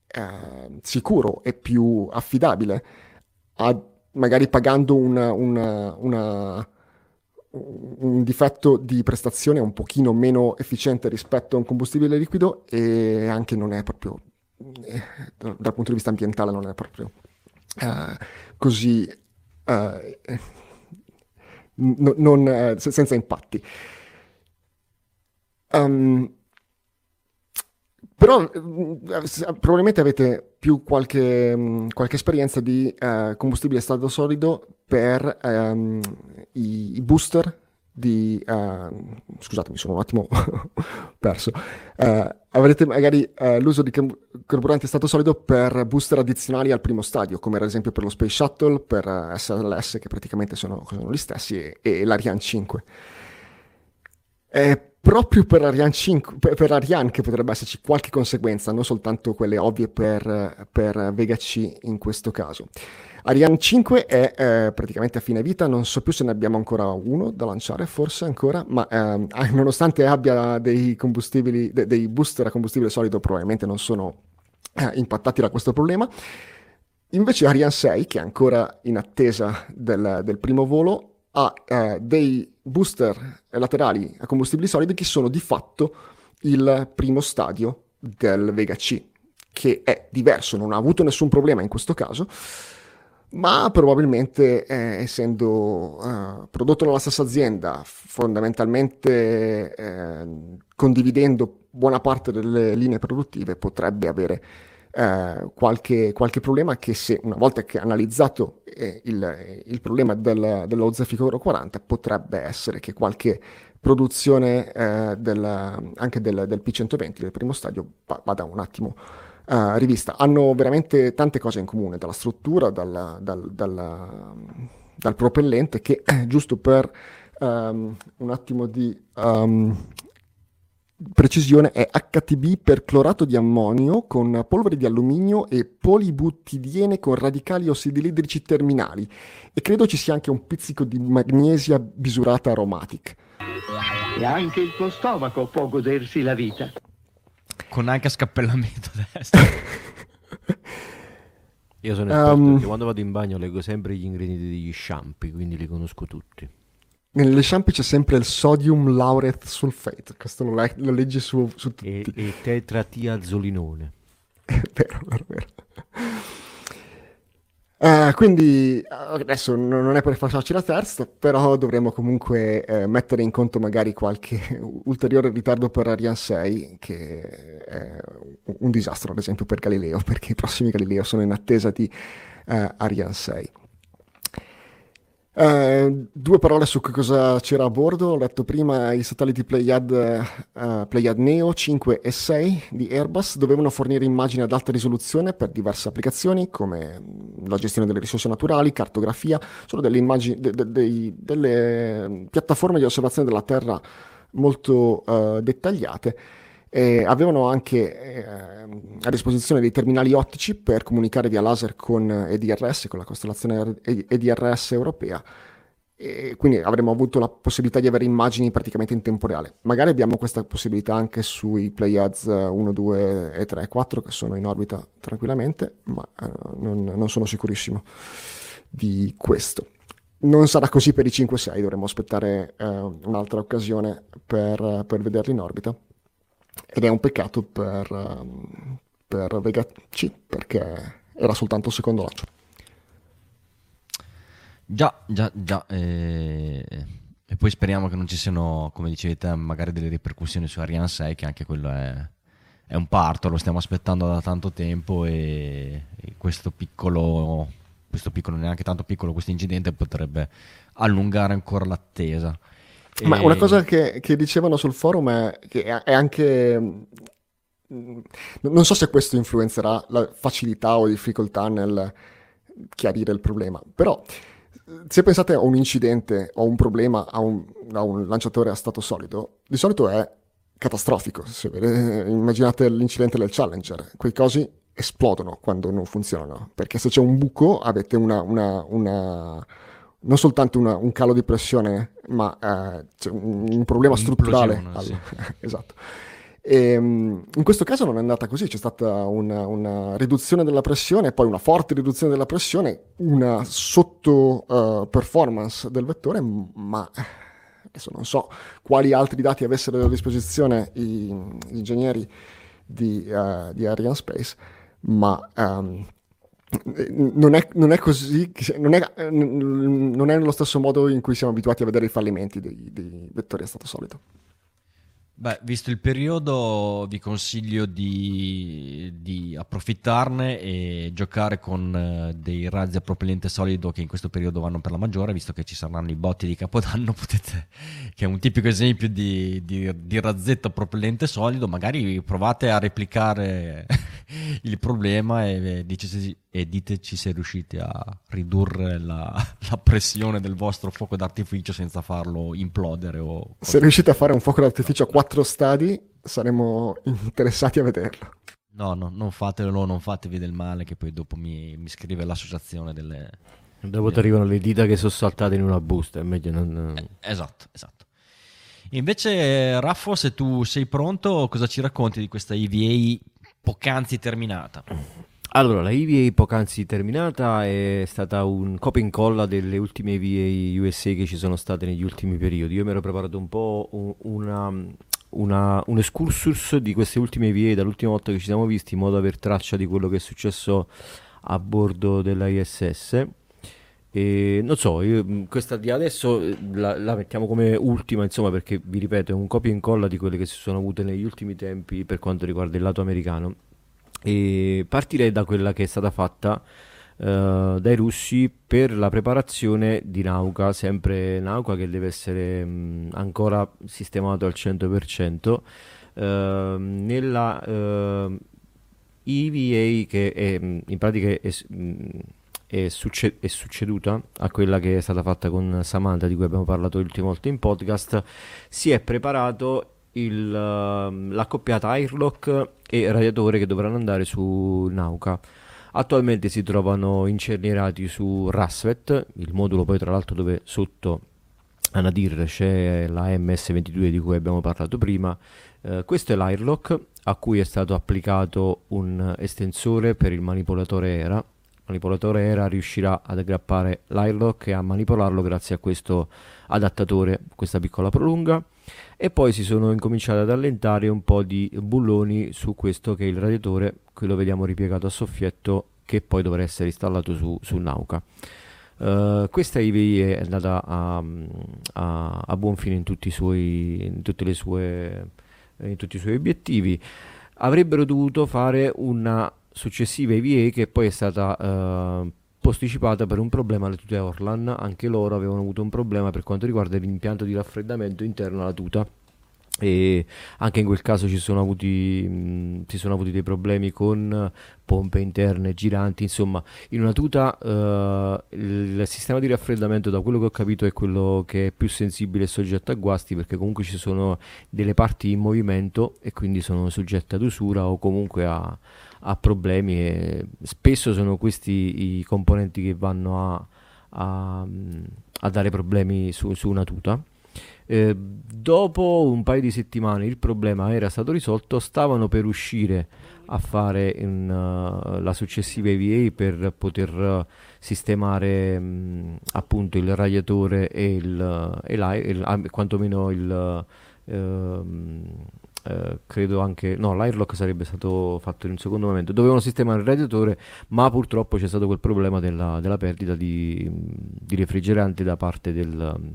eh, sicuro e più affidabile, a, magari pagando una, una, una un difetto di prestazione un pochino meno efficiente rispetto a un combustibile liquido e anche non è proprio, eh, dal, punto di vista ambientale, non è proprio eh, così n- non, eh, senza impatti. Um, però eh, probabilmente avete più qualche, mm, qualche esperienza di uh, combustibile stato solido per um, i, i, booster di... Uh, scusate, mi sono un attimo perso. Uh, avrete magari uh, l'uso di carburante stato solido per booster addizionali al primo stadio, come ad esempio per lo Space Shuttle, per SLS, che praticamente sono, sono gli stessi, e, e l'Ariane 5. È proprio per Ariane, 5, per, per Ariane che potrebbe esserci qualche conseguenza, non soltanto quelle ovvie per, per Vega C in questo caso. Ariane 5 è eh, praticamente a fine vita, non so più se ne abbiamo ancora uno da lanciare, forse ancora, ma eh, nonostante abbia dei combustibili, de- dei booster a combustibile solido, probabilmente non sono eh, impattati da questo problema. Invece Ariane 6, che è ancora in attesa del, del primo volo, ha eh, dei booster laterali a combustibili solidi che sono di fatto il primo stadio del Vega C, che è diverso, non ha avuto nessun problema in questo caso, ma probabilmente eh, essendo eh, prodotto dalla stessa azienda, fondamentalmente eh, condividendo buona parte delle linee produttive, potrebbe avere eh, qualche, qualche, problema che se una volta che analizzato eh, il, il, problema del, dello Zefiro 40 potrebbe essere che qualche produzione eh, del, anche del, del, P120 del primo stadio vada un attimo uh, rivista. Hanno veramente tante cose in comune, dalla struttura, dal, dal, dal, dal propellente, che giusto per um, un attimo di um, precisione è HTB per clorato di ammonio con polvere di alluminio e polibuttidiene con radicali ossidilidrici terminali e credo ci sia anche un pizzico di magnesia bisurata aromatic. E anche il tuo stomaco può godersi la vita. Con anche scappellamento destro. Io sono esperto um, quando vado in bagno leggo sempre gli ingredienti degli shampoo, quindi li conosco tutti. Nelle shampoo c'è sempre il sodium laureth sulfate, questo lo, le- lo leggi su, su tutti. E, e tetratiazolinone. vero, vero, vero. Uh, quindi adesso non è per farci la terza, però dovremmo comunque eh, mettere in conto magari qualche ulteriore ritardo per Ariane 6, che è un disastro ad esempio per Galileo, perché i prossimi Galileo sono in attesa di uh, Ariane 6. Uh, due parole su che cosa c'era a bordo. Ho letto prima i satelliti Pleiad, uh, Pleiad Neo 5 e 6 di Airbus dovevano fornire immagini ad alta risoluzione per diverse applicazioni come la gestione delle risorse naturali, cartografia, sono delle immagini, de, de, de, delle piattaforme di osservazione della Terra molto uh, dettagliate. E avevano anche eh, a disposizione dei terminali ottici per comunicare via laser con EDRS, con la costellazione EDRS europea, e quindi avremmo avuto la possibilità di avere immagini praticamente in tempo reale. Magari abbiamo questa possibilità anche sui Pleiades 1, 2 e 3 e 4 che sono in orbita tranquillamente, ma eh, non, non sono sicurissimo di questo. Non sarà così per i 5-6, dovremmo aspettare eh, un'altra occasione per, per vederli in orbita ed è un peccato per, um, per Vega C perché era soltanto il secondo lancio. Già, già, già. Eh, e poi speriamo che non ci siano, come dicevi te, magari delle ripercussioni su Ariane 6, che anche quello è, è un parto, lo stiamo aspettando da tanto tempo e, e questo piccolo, questo piccolo, neanche tanto piccolo, questo incidente potrebbe allungare ancora l'attesa. Ma e... una cosa che, che, dicevano sul forum è che è anche... Mm, non so se questo influenzerà la facilità o difficoltà nel chiarire il problema, però se pensate a un incidente o un problema a un, a un lanciatore a stato solido, di solito è catastrofico. immaginate l'incidente del Challenger, quei cosi esplodono quando non funzionano, perché se c'è un buco avete una, una, una non soltanto una, un calo di pressione, ma eh, un, un, problema strutturale. Al... Sì. esatto. E, ehm, in questo caso non è andata così, c'è stata una, una, riduzione della pressione, poi una forte riduzione della pressione, una sotto uh, performance del vettore, ma adesso non so quali altri dati avessero a disposizione i, gli ingegneri di, uh, di Arianespace, ma um, non è, non è, così, non è, non è, nello stesso modo in cui siamo abituati a vedere i fallimenti dei, dei vettori a stato solido. Beh, visto il periodo, vi consiglio di, di approfittarne e giocare con eh, dei razzi a propellente solido che in questo periodo vanno per la maggiore, visto che ci saranno i botti di Capodanno, potete, che è un tipico esempio di, di, di razzetto a propellente solido, magari provate a replicare il problema e, e, e, diteci se riuscite a ridurre la, la, pressione del vostro fuoco d'artificio senza farlo implodere. O se riuscite a fare un fuoco d'artificio a quattro stadi, saremo interessati a vederlo. No, no, non fatelo, non fatevi del male che poi dopo mi, mi scrive l'associazione delle... Dopo ti arrivano le dita che sono saltate in una busta, è meglio non... Eh, esatto, esatto. Invece, Raffo, se tu sei pronto, cosa ci racconti di questa EVA poc'anzi terminata? Allora, la EVA poc'anzi terminata è stata un copia e incolla delle ultime EVA USA che ci sono state negli ultimi periodi. Io mi ero preparato un po' una, una, un excursus di queste ultime EVA dall'ultima volta che ci siamo visti in modo da aver traccia di quello che è successo a bordo della ISS. E non so, io, questa di adesso la, la, mettiamo come ultima, insomma, perché vi ripeto, è un copia e incolla di quelle che si sono avute negli ultimi tempi per quanto riguarda il lato americano. E partirei da quella che è stata fatta uh, dai russi per la preparazione di Nauka, sempre Nauka che deve essere mh, ancora sistemato al 100%, uh, nella uh, EVA che è, in pratica è, è, succe- è, succeduta a quella che è stata fatta con Samantha di cui abbiamo parlato l'ultima volta in podcast, si è preparato il, uh, l'accoppiata airlock e radiatore che dovranno andare su Nauka. Attualmente si trovano incernierati su Rasvet, il modulo poi tra l'altro dove sotto a Nadir c'è la MS22 di cui abbiamo parlato prima. Uh, questo è l'airlock a cui è stato applicato un estensore per il manipolatore ERA. Manipolatore ERA riuscirà ad aggrappare l'airlock e a manipolarlo grazie a questo adattatore, questa piccola prolunga e poi si sono incominciati ad allentare un po' di bulloni su questo che è il radiatore, qui lo vediamo ripiegato a soffietto che poi dovrà essere installato su, su Nauka. Uh, questa IVI è andata a, a, a, buon fine in tutti, suoi, in, sue, in tutti i suoi obiettivi. Avrebbero dovuto fare una successiva IVA che poi è stata uh, posticipata per un problema alle tute Orlan, anche loro avevano avuto un problema per quanto riguarda l'impianto di raffreddamento interno alla tuta. E anche in quel caso ci sono avuti, mh, ci sono avuti dei problemi con pompe interne giranti insomma in una tuta uh, il sistema di raffreddamento da quello che ho capito è quello che è più sensibile e soggetto a guasti perché comunque ci sono delle parti in movimento e quindi sono soggette ad usura o comunque a, ha problemi e spesso sono questi i componenti che vanno a, a, a dare problemi su, su una tuta. Eh, dopo un paio di settimane il problema era stato risolto, stavano per uscire a fare in, uh, la successiva EVA per poter uh, sistemare mh, appunto il radiatore e, il, e, la, e il, quantomeno il, uh, eh, credo anche no l'airlock sarebbe stato fatto in un secondo momento. Dovevano sistemare il radiatore ma purtroppo c'è stato quel problema della, della perdita di, di, refrigerante da parte del,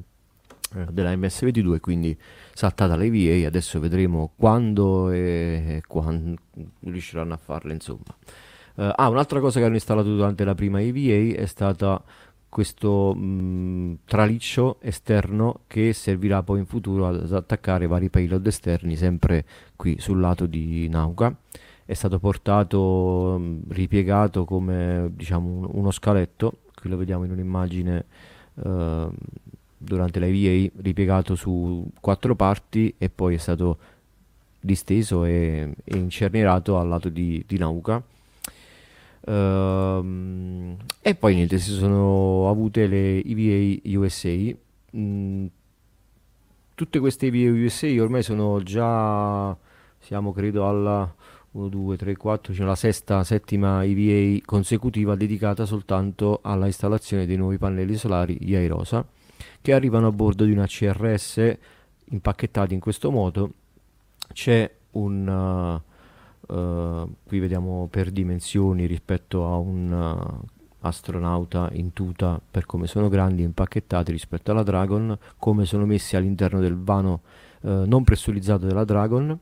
eh, della MS22 quindi saltata l'EVA adesso vedremo quando e quando riusciranno a farla insomma. Uh, ah un'altra cosa che hanno installato durante la prima EVA è stata questo mh, traliccio esterno che servirà poi in futuro ad attaccare vari payload esterni sempre qui sul lato di Nauka. È stato portato mh, ripiegato come diciamo uno scaletto qui lo vediamo in un'immagine uh, durante la EVA ripiegato su quattro parti e poi è stato disteso e, e incernerato al lato di, di Nauka Uh, e poi niente, si sono avute le EVA USA. Mm, tutte queste EVA USA ormai sono già, siamo credo alla 1, 2, 3, 4, cioè la sesta, settima EVA consecutiva dedicata soltanto alla installazione dei nuovi pannelli solari Iairosa che arrivano a bordo di una CRS impacchettati in questo modo. C'è un... Uh, Uh, qui vediamo per dimensioni rispetto a un uh, astronauta in tuta per come sono grandi impacchettati rispetto alla Dragon come sono messi all'interno del vano eh, non pressurizzato della Dragon.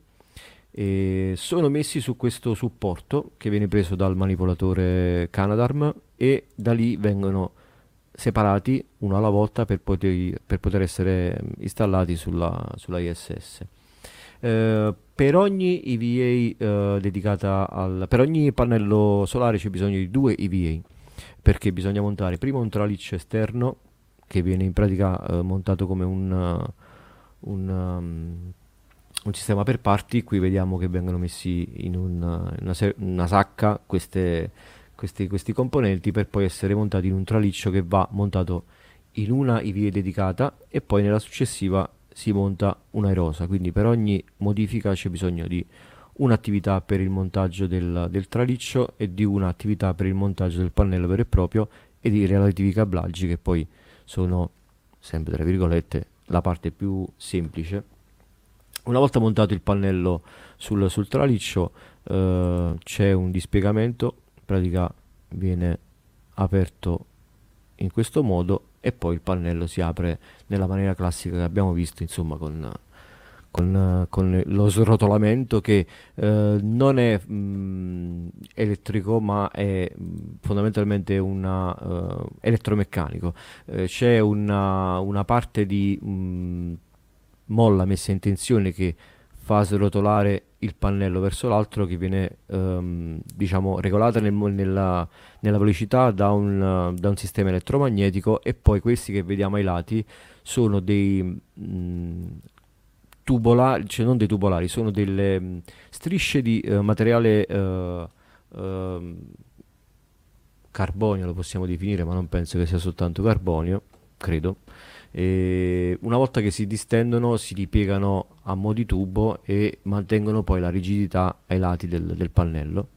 E sono messi su questo supporto che viene preso dal manipolatore Canadarm e da lì vengono separati uno alla volta per poter, per poter essere installati sulla, sulla ISS. Eh, per ogni EVA eh, dedicata al per ogni pannello solare c'è bisogno di due EVA perché bisogna montare prima un traliccio esterno che viene in pratica uh, montato come un, uh, un, um, un, sistema per parti. Qui vediamo che vengono messi in una, una, ser- una sacca queste, questi, questi, componenti per poi essere montati in un traliccio che va montato in una IVA dedicata e poi nella successiva si monta un'aerosa. Quindi per ogni modifica c'è bisogno di un'attività per il montaggio del, del traliccio e di un'attività per il montaggio del pannello vero e proprio e di relativi cablaggi che poi sono sempre tra virgolette la parte più semplice. Una volta montato il pannello sul, sul traliccio eh, c'è un dispiegamento, in pratica viene aperto in questo modo e poi il pannello si apre nella maniera classica che abbiamo visto, insomma, con con, con lo srotolamento che eh, non è mh, mm, elettrico ma è mm, fondamentalmente una, uh, elettromeccanico. Eh, c'è una, una, parte di mh, mm, molla messa in tensione che fa srotolare il pannello verso l'altro che viene um, diciamo regolata nel, nella, nella, velocità da un, da un, sistema elettromagnetico e poi questi che vediamo ai lati sono dei mh, tubolari, cioè non dei tubolari, sono delle mh, mm, strisce di uh, materiale uh, uh, carbonio, lo possiamo definire, ma non penso che sia soltanto carbonio, credo. E una volta che si distendono si ripiegano a mo' di tubo e mantengono poi la rigidità ai lati del, del pannello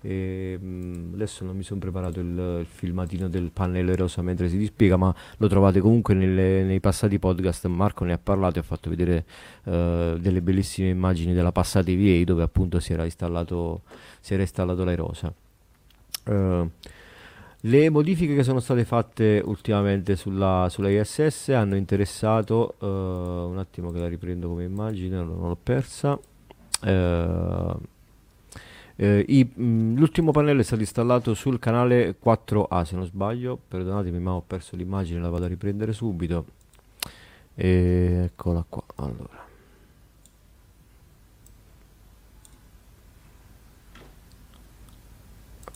e, mh, mm, adesso non mi sono preparato il, il, filmatino del pannello rosa mentre si dispiega, ma lo trovate comunque nelle, nei passati podcast. Marco ne ha parlato e ha fatto vedere uh, delle bellissime immagini della passata EVA dove appunto si era installato, si era installato la rosa. Uh, le modifiche che sono state fatte ultimamente sulla, sulla ISS hanno interessato, uh, un attimo che la riprendo come immagine, non l'ho persa. Uh, eh, i, mh, l'ultimo pannello è stato installato sul canale 4A se non sbaglio, perdonatemi ma ho perso l'immagine, la vado a riprendere subito. Eccola qua, allora.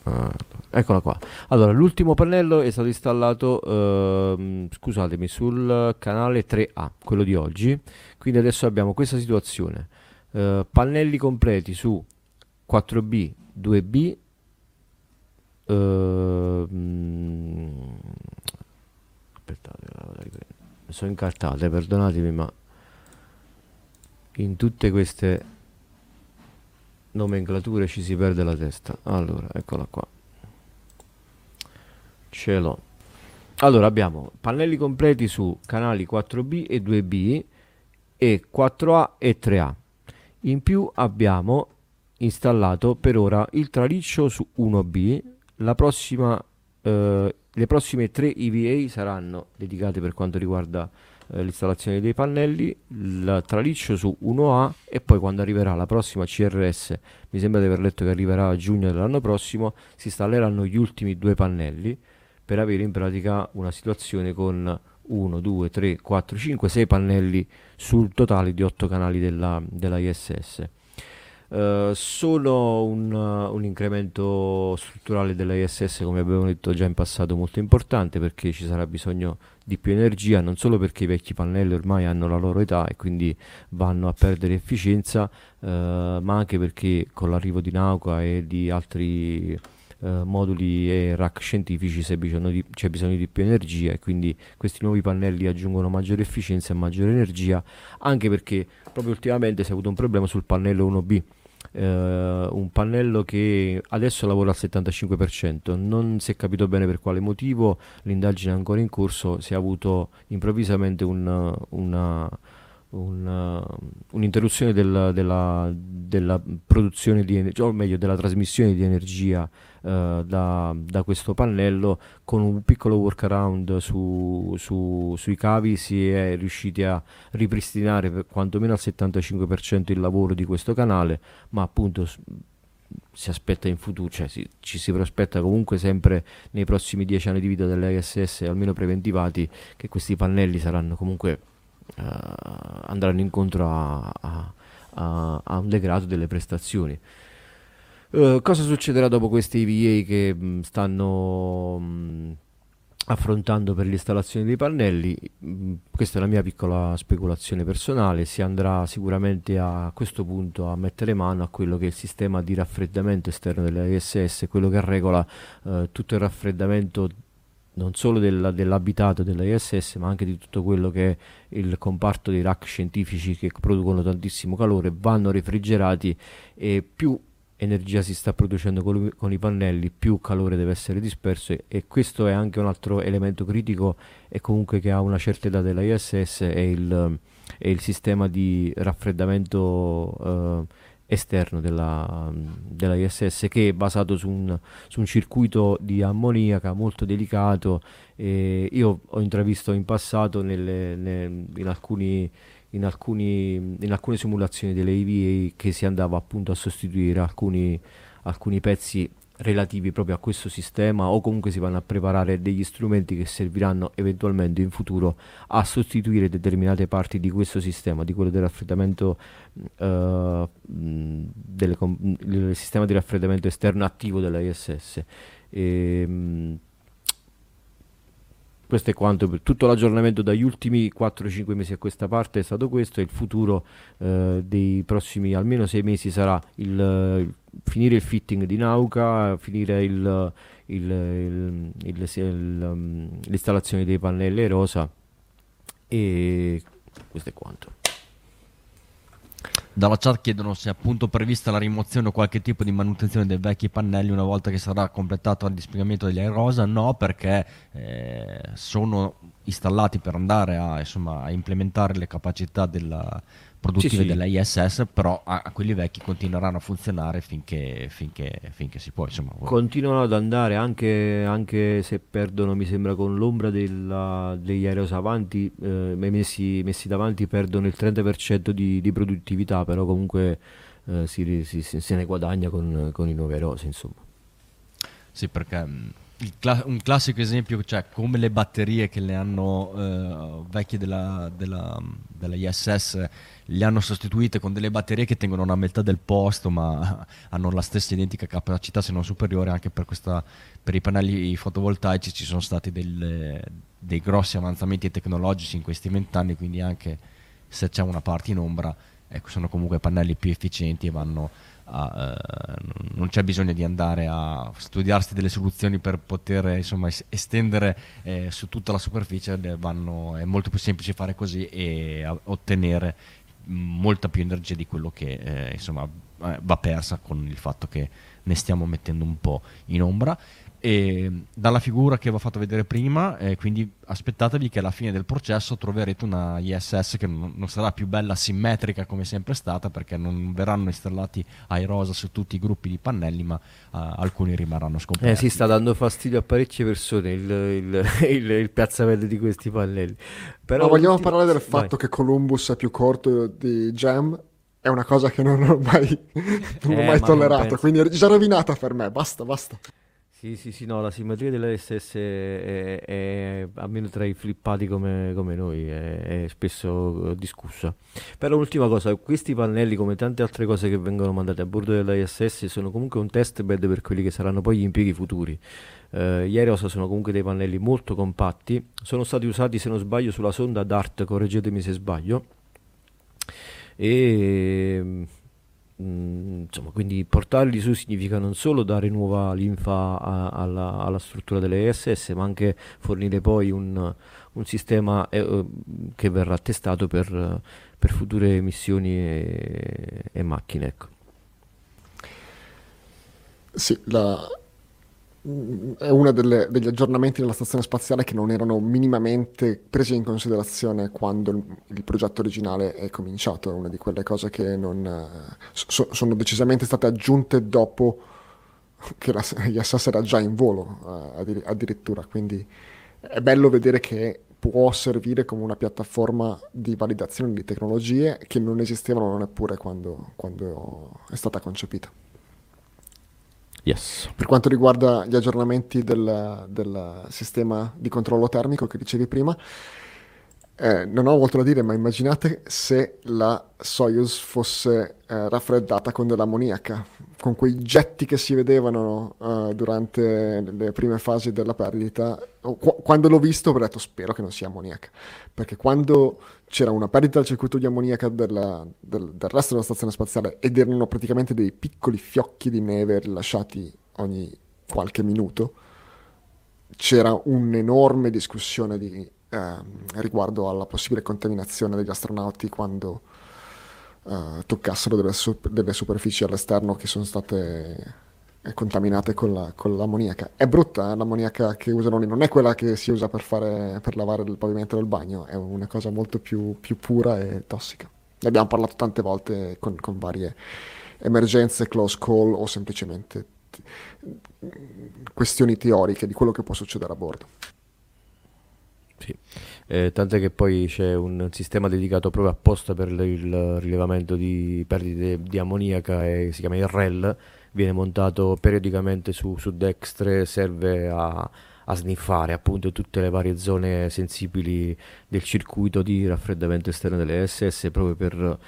Ah, eccola qua. Allora, l'ultimo pannello è stato installato, ehm, scusatemi, sul canale 3A, quello di oggi. Quindi adesso abbiamo questa situazione. Eh, pannelli completi su 4B, 2B, uh, aspettate, sono incartate, perdonatemi, ma in tutte queste nomenclature ci si perde la testa. Allora, eccola qua. Ce l'ho. Allora abbiamo pannelli completi su canali 4B e 2B e 4A e 3A. In più abbiamo installato per ora il traliccio su 1B. La prossima, eh, le prossime tre EVA saranno dedicate per quanto riguarda eh, l'installazione dei pannelli, il traliccio su 1A e poi quando arriverà la prossima CRS, mi sembra di aver letto che arriverà a giugno dell'anno prossimo, si installeranno gli ultimi due pannelli per avere in pratica una situazione con 1, 2, 3, 4, 5, 6 pannelli sul totale di 8 canali della, della ISS. Uh, solo un, uh, un, incremento strutturale della ISS, come abbiamo detto già in passato, molto importante perché ci sarà bisogno di più energia, non solo perché i vecchi pannelli ormai hanno la loro età e quindi vanno a perdere efficienza, uh, ma anche perché con l'arrivo di Nauka e di altri moduli e rack scientifici c'è bisogno, di, c'è bisogno di più energia e quindi questi nuovi pannelli aggiungono maggiore efficienza e maggiore energia, anche perché proprio ultimamente si è avuto un problema sul pannello 1B Uh, un pannello che adesso lavora al 75%, non si è capito bene per quale motivo, l'indagine è ancora in corso, si è avuto improvvisamente un, una, un, uh, un'interruzione della, della, della, produzione di energia, o meglio della trasmissione di energia uh, da, da, questo pannello con un piccolo workaround su, su, sui cavi si è riusciti a ripristinare per quantomeno al 75% il lavoro di questo canale ma appunto si aspetta in futuro, cioè si, ci si prospetta comunque sempre nei prossimi dieci anni di vita dell'ISS, almeno preventivati, che questi pannelli saranno comunque uh, andranno incontro a, a, a, a, un degrado delle prestazioni. Uh, cosa succederà dopo questi EVA che mh, stanno mh, affrontando per l'installazione dei pannelli? Mh, questa è la mia piccola speculazione personale. Si andrà sicuramente a questo punto a mettere mano a quello che è il sistema di raffreddamento esterno dell'ISS, quello che regola uh, tutto il raffreddamento non solo della, dell'abitato dell'ISS ma anche di tutto quello che è il comparto dei rack scientifici che producono tantissimo calore, vanno refrigerati e più energia si sta producendo con, con i pannelli, più calore deve essere disperso e, e, questo è anche un altro elemento critico e comunque che ha una certa età dell'ISS è il, è il sistema di raffreddamento eh, esterno della, della, ISS che è basato su un, su un circuito di ammoniaca molto delicato io ho intravisto in passato nelle, nelle, in, alcuni, in, alcuni, in, alcune simulazioni delle EVA che si andava appunto a sostituire alcuni, alcuni pezzi relativi proprio a questo sistema o comunque si vanno a preparare degli strumenti che serviranno eventualmente in futuro a sostituire determinate parti di questo sistema, di quello del raffreddamento uh, del, sistema di raffreddamento esterno attivo della ISS. E, um, questo è quanto per tutto l'aggiornamento dagli ultimi 4-5 mesi a questa parte è stato questo e il futuro eh, dei prossimi almeno 6 mesi sarà il, finire il fitting di Nauka, finire il, il, um, l'installazione dei pannelli rosa e questo è quanto. Dalla chat chiedono se è appunto prevista la rimozione o qualche tipo di manutenzione dei vecchi pannelli una volta che sarà completato il dispiegamento degli Aerosa. No, perché eh, sono installati per andare a, insomma, a implementare le capacità della, produttive sì, sì. della ISS, però a, a, quelli vecchi continueranno a funzionare finché, finché, finché si può. Insomma. Continuano ad andare anche, anche, se perdono, mi sembra, con l'ombra della, degli aerei avanti, eh, messi, messi, davanti, perdono il 30% di, di produttività, però comunque eh, si, si, se ne guadagna con, con i nuovi aerosi, insomma. Sì, perché mm, Cla- un classico esempio, cioè come le batterie che le hanno eh, vecchie della, della, della, ISS le hanno sostituite con delle batterie che tengono una metà del posto ma hanno la stessa identica capacità se non superiore anche per, questa, per i pannelli fotovoltaici ci sono stati del, dei grossi avanzamenti tecnologici in questi vent'anni quindi anche se c'è una parte in ombra ecco, sono comunque pannelli più efficienti e vanno a, uh, non c'è bisogno di andare a studiarsi delle soluzioni per poter insomma, estendere eh, su tutta la superficie, vanno, è molto più semplice fare così e a, ottenere molta più energia di quello che eh, insomma, eh, va persa con il fatto che ne stiamo mettendo un po' in ombra e dalla figura che vi ho fatto vedere prima, eh, quindi aspettatevi che alla fine del processo troverete una ISS che non, non, sarà più bella simmetrica come sempre stata perché non verranno installati rosa su tutti i gruppi di pannelli ma uh, alcuni rimarranno scoperti. Eh, si sta dando fastidio a parecchie persone il, il, il, il piazzamento di questi pannelli. Però ma vogliamo parlare del fatto Vai. che Columbus è più corto di Jam? È una cosa che non ho mai, non ho eh, mai tollerato, quindi è già rovinata per me, basta, basta. Sì, sì, sì, no, la simmetria dell'SS è, è, almeno tra i flippati come, come noi, è, è, spesso discussa. Però l'ultima cosa, questi pannelli, come tante altre cose che vengono mandate a bordo dell'ISS, sono comunque un test bed per quelli che saranno poi gli impieghi futuri. Eh, gli Aeros sono comunque dei pannelli molto compatti, sono stati usati, se non sbaglio, sulla sonda DART, correggetemi se sbaglio, e Mm, insomma, quindi portarli su significa non solo dare nuova linfa a, alla, alla, struttura delle ESS, ma anche fornire poi un, un sistema eh, che verrà testato per, per future missioni e, e macchine. Ecco. Sì, la, è uno degli aggiornamenti della stazione spaziale che non erano minimamente presi in considerazione quando il, il progetto originale è cominciato, è una di quelle cose che non, so, sono decisamente state aggiunte dopo che la ISS era già in volo eh, addirittura, quindi è bello vedere che può servire come una piattaforma di validazione di tecnologie che non esistevano neppure quando, quando è stata concepita. Yes. Per quanto riguarda gli aggiornamenti del, del sistema di controllo termico che dicevi prima, eh, non ho molto da dire, ma immaginate se la Soyuz fosse eh, raffreddata con dell'ammoniaca, con quei getti che si vedevano uh, durante le prime fasi della perdita. Qu- quando l'ho visto ho detto spero che non sia ammoniaca, perché quando c'era una perdita del circuito di ammoniaca della, del, del resto della stazione spaziale ed erano praticamente dei piccoli fiocchi di neve rilasciati ogni qualche minuto, c'era un'enorme discussione di eh, riguardo alla possibile contaminazione degli astronauti quando eh, toccassero delle, su- delle, superfici all'esterno che sono state eh, contaminate con, la, con, l'ammoniaca. È brutta eh, l'ammoniaca che usano lì, non è quella che si usa per, fare, per lavare il pavimento del bagno, è una cosa molto più, più pura e tossica. Ne abbiamo parlato tante volte con, con varie emergenze, close call o semplicemente questioni teoriche di quello che può succedere a bordo. Sì, eh, tant'è che poi c'è un sistema dedicato proprio apposta per il rilevamento di perdite di ammoniaca e si chiama il REL, viene montato periodicamente su, su Dextre, serve a, a sniffare appunto tutte le varie zone sensibili del circuito di raffreddamento esterno delle SS proprio per,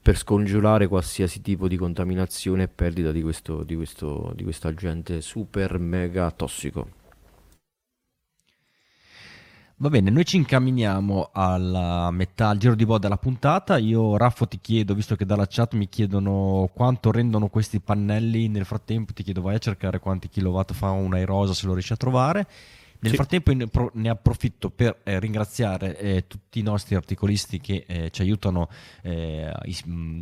per scongiurare qualsiasi tipo di contaminazione e perdita di questo, di questo, di questo agente super mega tossico. Va bene, noi ci incamminiamo alla metà, al giro di boa della puntata. Io, Raffo, ti chiedo, visto che dalla chat mi chiedono quanto rendono questi pannelli, nel frattempo ti chiedo vai a cercare quanti kilowatt fa una Airosa se lo riesci a trovare. Nel sì. frattempo ne approfitto per eh, ringraziare eh, tutti i nostri articolisti che eh, ci aiutano eh,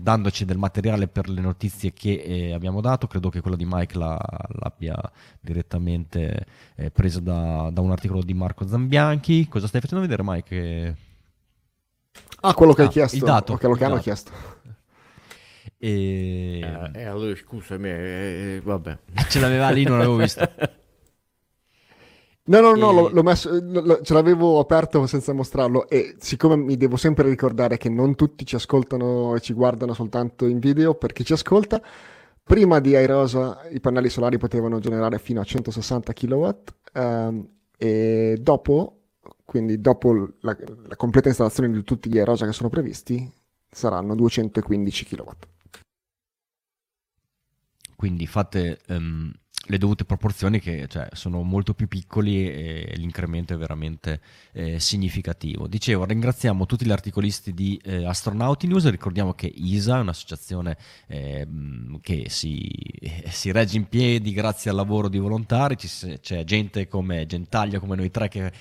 dandoci del materiale per le notizie che eh, abbiamo dato. Credo che quella di Mike la, l'abbia direttamente eh, presa da, da, un articolo di Marco Zambianchi. Cosa stai facendo vedere Mike? Ah, quello che ah, hai chiesto. Il dato. quello che hanno chiesto. E... Eh, allora scusami, vabbè. Ce l'aveva lì, non l'avevo visto. No, no, no, e... l'ho, messo, lo, ce l'avevo aperto senza mostrarlo e siccome mi devo sempre ricordare che non tutti ci ascoltano e ci guardano soltanto in video, per chi ci ascolta, prima di Airosa i pannelli solari potevano generare fino a 160 kW ehm, e dopo, quindi dopo la, la, completa installazione di tutti gli Airosa che sono previsti, saranno 215 kW. Quindi fate um, le dovute proporzioni che cioè, sono molto più piccoli e l'incremento è veramente eh, significativo. Dicevo, ringraziamo tutti gli articolisti di eh, Astronauti News, ricordiamo che ISA è un'associazione eh, che si, si, regge in piedi grazie al lavoro di volontari, Ci, c'è gente come Gentaglia, come noi tre che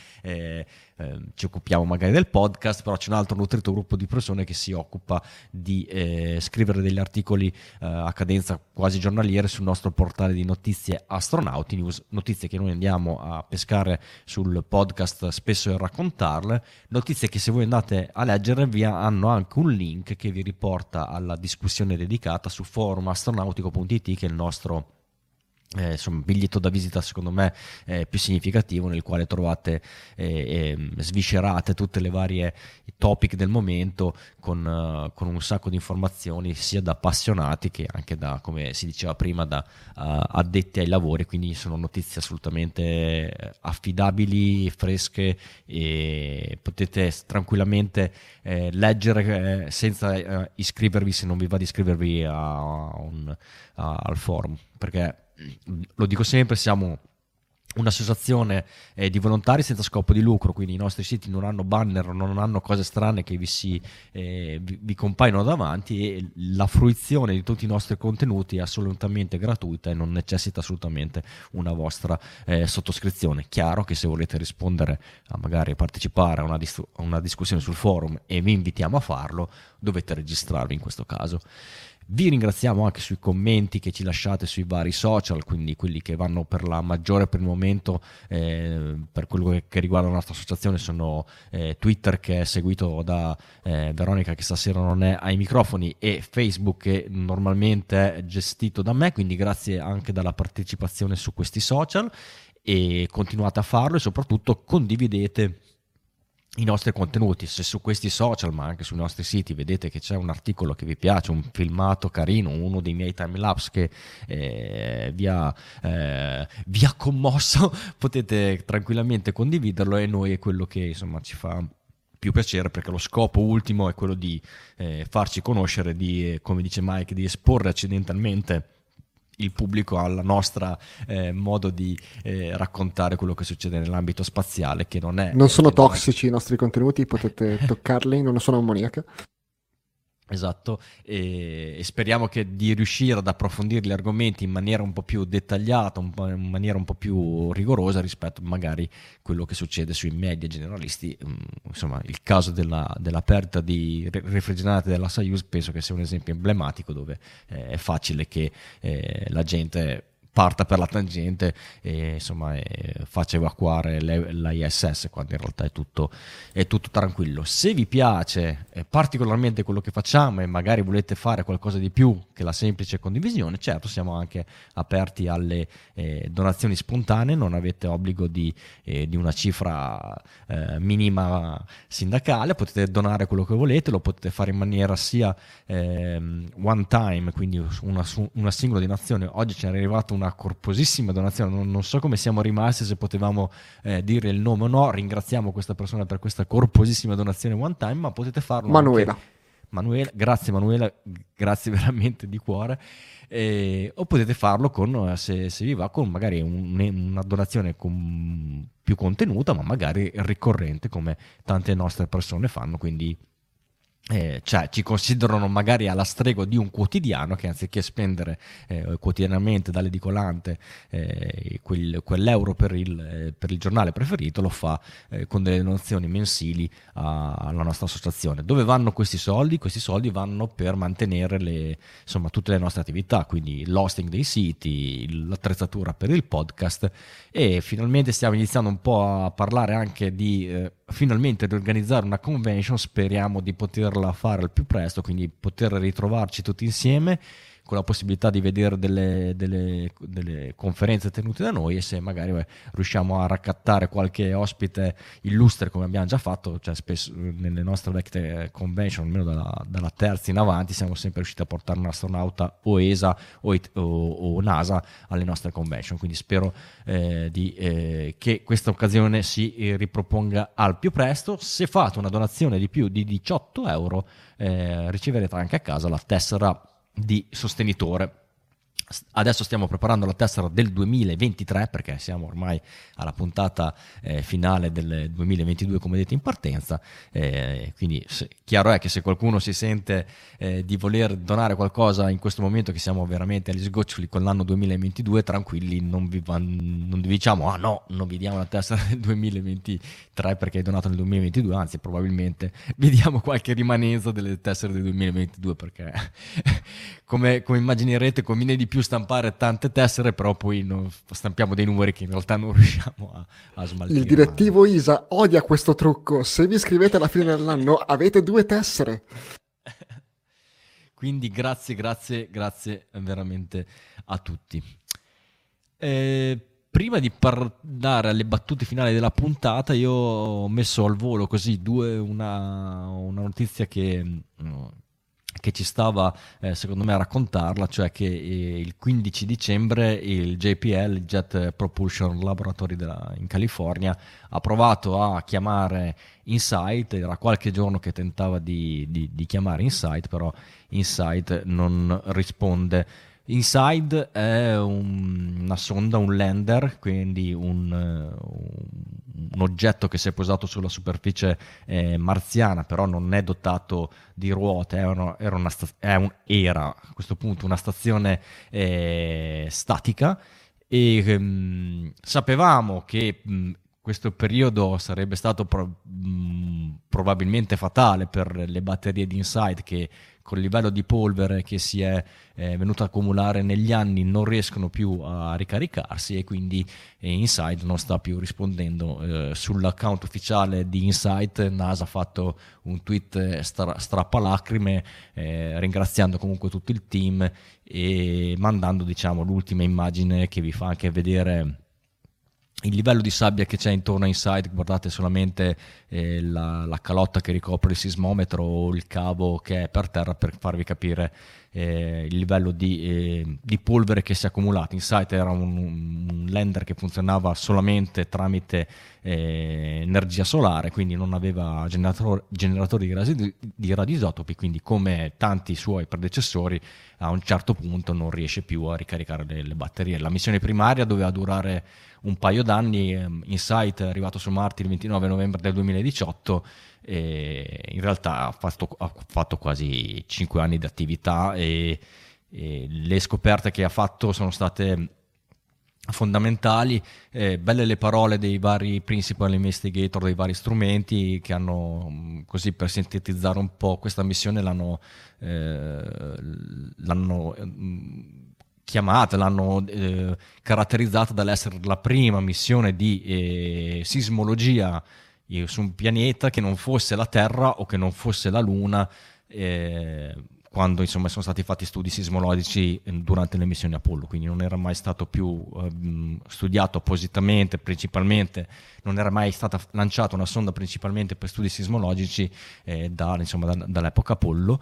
eh, Ehm, ci occupiamo magari del podcast, però c'è un altro nutrito gruppo di persone che si occupa di eh, scrivere degli articoli eh, a cadenza quasi giornaliere sul nostro portale di notizie Astronauti News, notizie che noi andiamo a pescare sul podcast spesso e raccontarle, notizie che se voi andate a leggere vi hanno anche un link che vi riporta alla discussione dedicata su forumastronautico.it che è il nostro eh, insomma, biglietto da visita secondo me eh, più significativo nel quale trovate eh, ehm, sviscerate tutte le varie topic del momento con, uh, con, un sacco di informazioni sia da appassionati che anche da come si diceva prima da uh, addetti ai lavori. Quindi sono notizie assolutamente eh, affidabili fresche e potete tranquillamente leggere senza iscrivervi se non vi va di iscrivervi a, un, a, al forum. Perché lo dico sempre, siamo un'associazione eh, di volontari senza scopo di lucro, quindi i nostri siti non hanno banner, non hanno cose strane che vi, si, eh, vi, vi, compaiono davanti e la fruizione di tutti i nostri contenuti è assolutamente gratuita e non necessita assolutamente una vostra eh, sottoscrizione. Chiaro che se volete rispondere a magari partecipare a una, dis- a una discussione sul forum e vi invitiamo a farlo, dovete registrarvi in questo caso. Vi ringraziamo anche sui commenti che ci lasciate sui vari social, quindi quelli che vanno per la maggiore per il momento eh, per quello che riguarda la nostra associazione sono eh, Twitter che è seguito da eh, Veronica che stasera non è ai microfoni e Facebook che normalmente è gestito da me, quindi grazie anche dalla partecipazione su questi social e continuate a farlo e soprattutto condividete i nostri contenuti, se su questi social ma anche sui nostri siti vedete che c'è un articolo che vi piace, un filmato carino, uno dei miei timelapse che eh, vi, ha, eh, vi ha commosso, potete tranquillamente condividerlo e noi è quello che insomma ci fa più piacere perché lo scopo ultimo è quello di eh, farci conoscere, di, eh, come dice Mike, di esporre accidentalmente il pubblico al nostro eh, modo di eh, raccontare quello che succede nell'ambito spaziale, che non è... Non sono tossici i nostri contenuti, potete toccarli, non sono ammoniaca. Esatto, e, e, speriamo che di riuscire ad approfondire gli argomenti in maniera un po' più dettagliata, un in maniera un po' più rigorosa rispetto magari a quello che succede sui media generalisti. Mm, insomma, il caso della, della perdita di refrigerante della Soyuz penso che sia un esempio emblematico dove eh, è facile che eh, la gente parta per la tangente e insomma e faccia evacuare l'ISS quando in realtà è tutto, è tutto tranquillo. Se vi piace eh, particolarmente quello che facciamo e magari volete fare qualcosa di più che la semplice condivisione, certo siamo anche aperti alle eh, donazioni spontanee, non avete obbligo di, eh, di una cifra eh, minima sindacale, potete donare quello che volete, lo potete fare in maniera sia ehm, one time, quindi una, una singola donazione, oggi ce n'è arrivata una corposissima donazione, non, non, so come siamo rimasti, se potevamo eh, dire il nome o no, ringraziamo questa persona per questa corposissima donazione one time, ma potete farlo Manuela. Anche... Manuela, grazie Manuela, grazie veramente di cuore. Eh, o potete farlo con, se, se vi va, con magari un, una donazione con più contenuta, ma magari ricorrente come tante nostre persone fanno. Quindi eh, cioè ci considerano magari alla stregua di un quotidiano che anziché spendere eh, quotidianamente dall'edicolante eh, quel, quell'euro per il, eh, per il, giornale preferito lo fa eh, con delle donazioni mensili a, alla nostra associazione. Dove vanno questi soldi? Questi soldi vanno per mantenere le, insomma, tutte le nostre attività, quindi l'hosting dei siti, l'attrezzatura per il podcast e finalmente stiamo iniziando un po' a parlare anche di eh, finalmente riorganizzare una convention, speriamo di poterla fare al più presto, quindi poter ritrovarci tutti insieme con la possibilità di vedere delle, delle, delle, conferenze tenute da noi e se magari beh, riusciamo a raccattare qualche ospite illustre come abbiamo già fatto, cioè spesso nelle nostre vecchie convention, almeno dalla, dalla terza in avanti, siamo sempre riusciti a portare un astronauta o ESA o, o, o NASA alle nostre convention, quindi spero eh, di, eh, che questa occasione si riproponga al più presto. Se fate una donazione di più di 18 euro eh, riceverete anche a casa la tessera di sostenitore. Adesso stiamo preparando la tessera del 2023 perché siamo ormai alla puntata eh, finale del 2022 come detto in partenza, eh, quindi se, chiaro è che se qualcuno si sente eh, di voler donare qualcosa in questo momento che siamo veramente agli sgoccioli con l'anno 2022, tranquilli, non vi, non vi diciamo ah no, non vi diamo la tessera del 2023 perché hai donato nel 2022, anzi probabilmente vi diamo qualche rimanenza delle tessere del 2022 perché come, come immaginerete conviene di più più stampare tante tessere, però poi stampiamo dei numeri che in realtà non riusciamo a, a smaltire. Il direttivo ISA odia questo trucco. Se vi iscrivete alla fine dell'anno avete due tessere. Quindi grazie, grazie, grazie veramente a tutti. Eh, prima di parlare alle battute finali della puntata, io ho messo al volo così due, una, una notizia che che ci stava eh, secondo me a raccontarla, cioè che eh, il 15 dicembre il JPL, il Jet Propulsion Laboratory della, in California, ha provato a chiamare Insight, era qualche giorno che tentava di, di, di chiamare Insight, però Insight non risponde Inside è un, una sonda, un lander, quindi un, un, oggetto che si è posato sulla superficie eh, marziana, però non è dotato di ruote, è una, era, una è un, era, a questo punto una stazione eh, statica. E ehm, sapevamo che mh, questo periodo sarebbe stato pro- mh, probabilmente fatale per le batterie di Inside che col livello di polvere che si è eh, venuto a accumulare negli anni non riescono più a ricaricarsi e quindi eh, Insight non sta più rispondendo. Eh, sull'account ufficiale di Insight NASA ha fatto un tweet eh, stra- strappalacrime eh, ringraziando comunque tutto il team e mandando diciamo l'ultima immagine che vi fa anche vedere il livello di sabbia che c'è intorno a Inside, guardate solamente eh, la, la, calotta che ricopre il sismometro o il cavo che è per terra per farvi capire eh, il livello di, eh, di, polvere che si è accumulato. Insight era un, un lender che funzionava solamente tramite eh, energia solare, quindi non aveva generator, generatori di, radi, di radioisotopi, quindi come tanti suoi predecessori a un certo punto non riesce più a ricaricare le, le batterie. La missione primaria doveva durare un paio d'anni, ehm, Insight è arrivato su Marte il 29 novembre del 2018 e in realtà ha fatto, ha fatto quasi 5 anni di attività e, e, le scoperte che ha fatto sono state fondamentali, eh, belle le parole dei vari principal investigator, dei vari strumenti che hanno, mm, così per sintetizzare un po' questa missione, l'hanno, eh, l'hanno mm, chiamata, l'hanno eh, caratterizzata dall'essere la prima missione di eh, sismologia su un pianeta che non fosse la Terra o che non fosse la Luna, eh, quando insomma, sono stati fatti studi sismologici eh, durante le missioni Apollo, quindi non era mai stato più eh, studiato appositamente, principalmente, non era mai stata lanciata una sonda principalmente per studi sismologici eh, da, insomma, da, dall'epoca Apollo.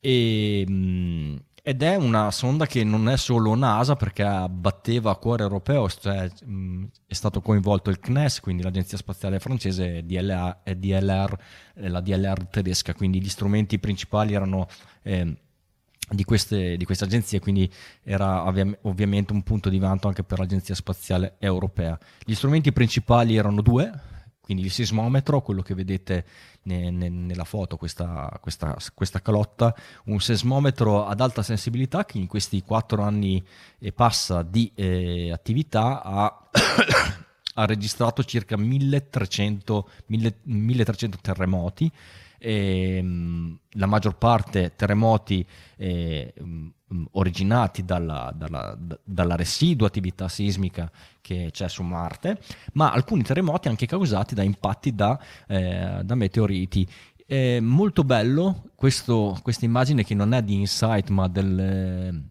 E, mh, ed è una sonda che non è solo NASA perché batteva a cuore europeo, cioè, mh, è stato coinvolto il CNES, quindi l'Agenzia Spaziale Francese, e e DLR, la DLR tedesca, quindi gli strumenti principali erano eh, di, queste, di, queste, agenzie, quindi era ovvi- ovviamente un punto di vanto anche per l'Agenzia Spaziale Europea. Gli strumenti principali erano due, quindi il sismometro, quello che vedete ne, ne, nella foto, questa, questa, questa, calotta, un sismometro ad alta sensibilità che in questi quattro anni e passa di eh, attività ha, ha, registrato circa 1300, 1300 terremoti, e, ehm, la maggior parte terremoti eh, originati dalla, dalla, dalla, residua attività sismica che c'è su Marte, ma alcuni terremoti anche causati da impatti da, eh, da meteoriti. È molto bello questa immagine che non è di Insight ma del,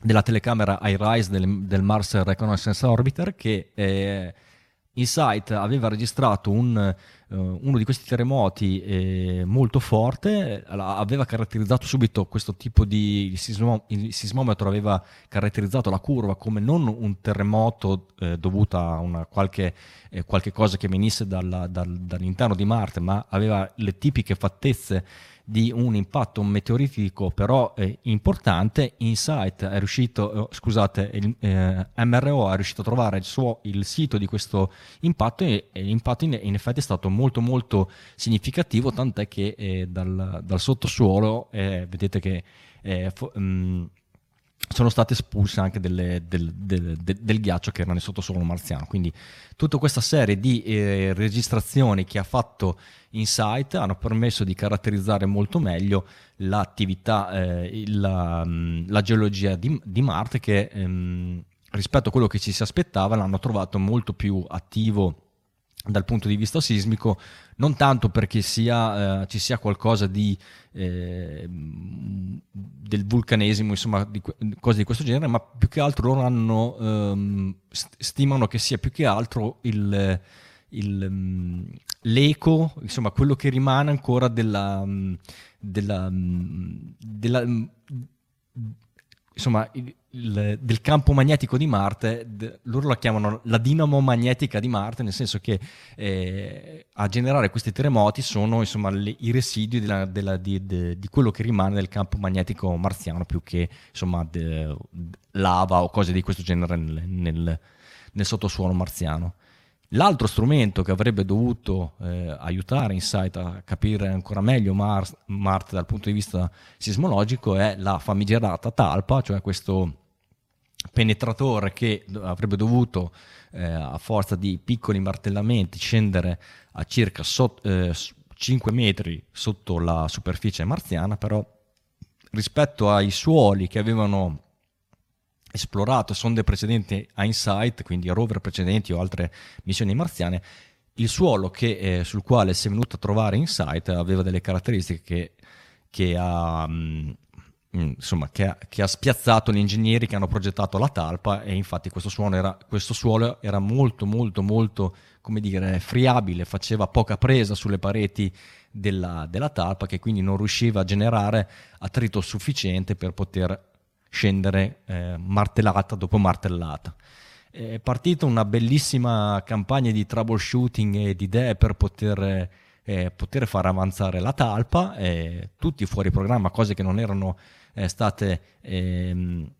della telecamera iRISE del, del Mars Reconnaissance Orbiter che eh, Insight aveva registrato un uno di questi terremoti eh, molto forte, aveva caratterizzato subito questo tipo di sismo, il sismometro aveva caratterizzato la curva come non un terremoto eh, dovuto a una qualche, eh, qualche, cosa che venisse dalla, dal, dall'interno di Marte, ma aveva le tipiche fattezze di un impatto meteoritico però eh, importante, Insight è riuscito, eh, scusate, il, eh, MRO è riuscito a trovare il, suo, il sito di questo impatto e, e l'impatto in, in, effetti è stato molto molto significativo, tant'è che eh, dal, dal, sottosuolo eh, vedete che eh, fo, mh, mm, sono state espulse anche delle, del, del, del, del, ghiaccio che era nel sottosuolo marziano. Quindi tutta questa serie di eh, registrazioni che ha fatto Insight hanno permesso di caratterizzare molto meglio l'attività, eh, la, mm, la, geologia di, di Marte che ehm, rispetto a quello che ci si aspettava l'hanno trovato molto più attivo dal punto di vista sismico, non tanto perché sia, eh, ci sia qualcosa di, eh, del vulcanesimo, insomma, di, cose di questo genere, ma più che altro loro hanno, ehm, stimano che sia più che altro il, il, mm, l'eco, insomma, quello che rimane ancora della, mm, della, mm, della insomma, il, il, del campo magnetico di Marte, de, loro la chiamano la dinamo magnetica di Marte, nel senso che eh, a generare questi terremoti sono insomma, le, i residui della, della, di, de, di, quello che rimane del campo magnetico marziano, più che insomma, de, lava o cose di questo genere nel, nel, nel sottosuolo marziano. L'altro strumento che avrebbe dovuto eh, aiutare Insight a capire ancora meglio Mars, Marte dal punto di vista sismologico è la famigerata talpa, cioè questo penetratore che avrebbe dovuto eh, a forza di piccoli martellamenti scendere a circa so, eh, 5 metri sotto la superficie marziana, però rispetto ai suoli che avevano esplorato sonde precedenti a InSight, quindi rover precedenti o altre missioni marziane, il suolo che, eh, sul quale si è venuto a trovare InSight aveva delle caratteristiche che, che ha... Mh, mm, insomma, che ha, che ha, spiazzato gli ingegneri che hanno progettato la talpa e infatti questo era, questo suolo era molto molto molto come dire friabile, faceva poca presa sulle pareti della, della talpa che quindi non riusciva a generare attrito sufficiente per poter scendere eh, martellata dopo martellata. È partita una bellissima campagna di troubleshooting e di idee per poter, eh, poter far avanzare la talpa, eh, tutti fuori programma, cose che non erano eh, state ehm,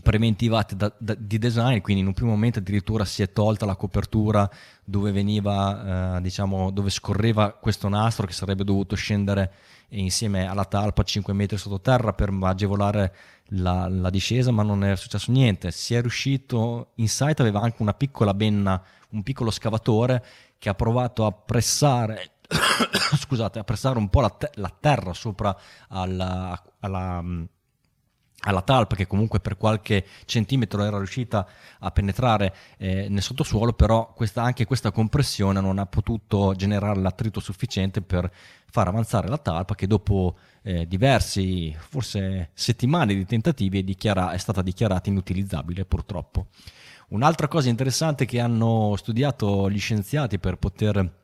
preventivate da, da, di design, quindi in un primo momento addirittura si è tolta la copertura dove veniva, eh, diciamo, dove scorreva questo nastro che sarebbe dovuto scendere insieme alla talpa 5 metri sottoterra per agevolare la, la, discesa, ma non è successo niente. Si è riuscito, in site aveva anche una piccola benna, un piccolo scavatore che ha provato a pressare, scusate, a pressare un po' la, te- la terra sopra alla, alla alla talpa che comunque per qualche centimetro era riuscita a penetrare eh, nel sottosuolo, però questa, anche questa compressione non ha potuto generare l'attrito sufficiente per far avanzare la talpa che dopo eh, diversi, forse settimane di tentativi è, dichiara- è stata dichiarata inutilizzabile purtroppo. Un'altra cosa interessante che hanno studiato gli scienziati per poter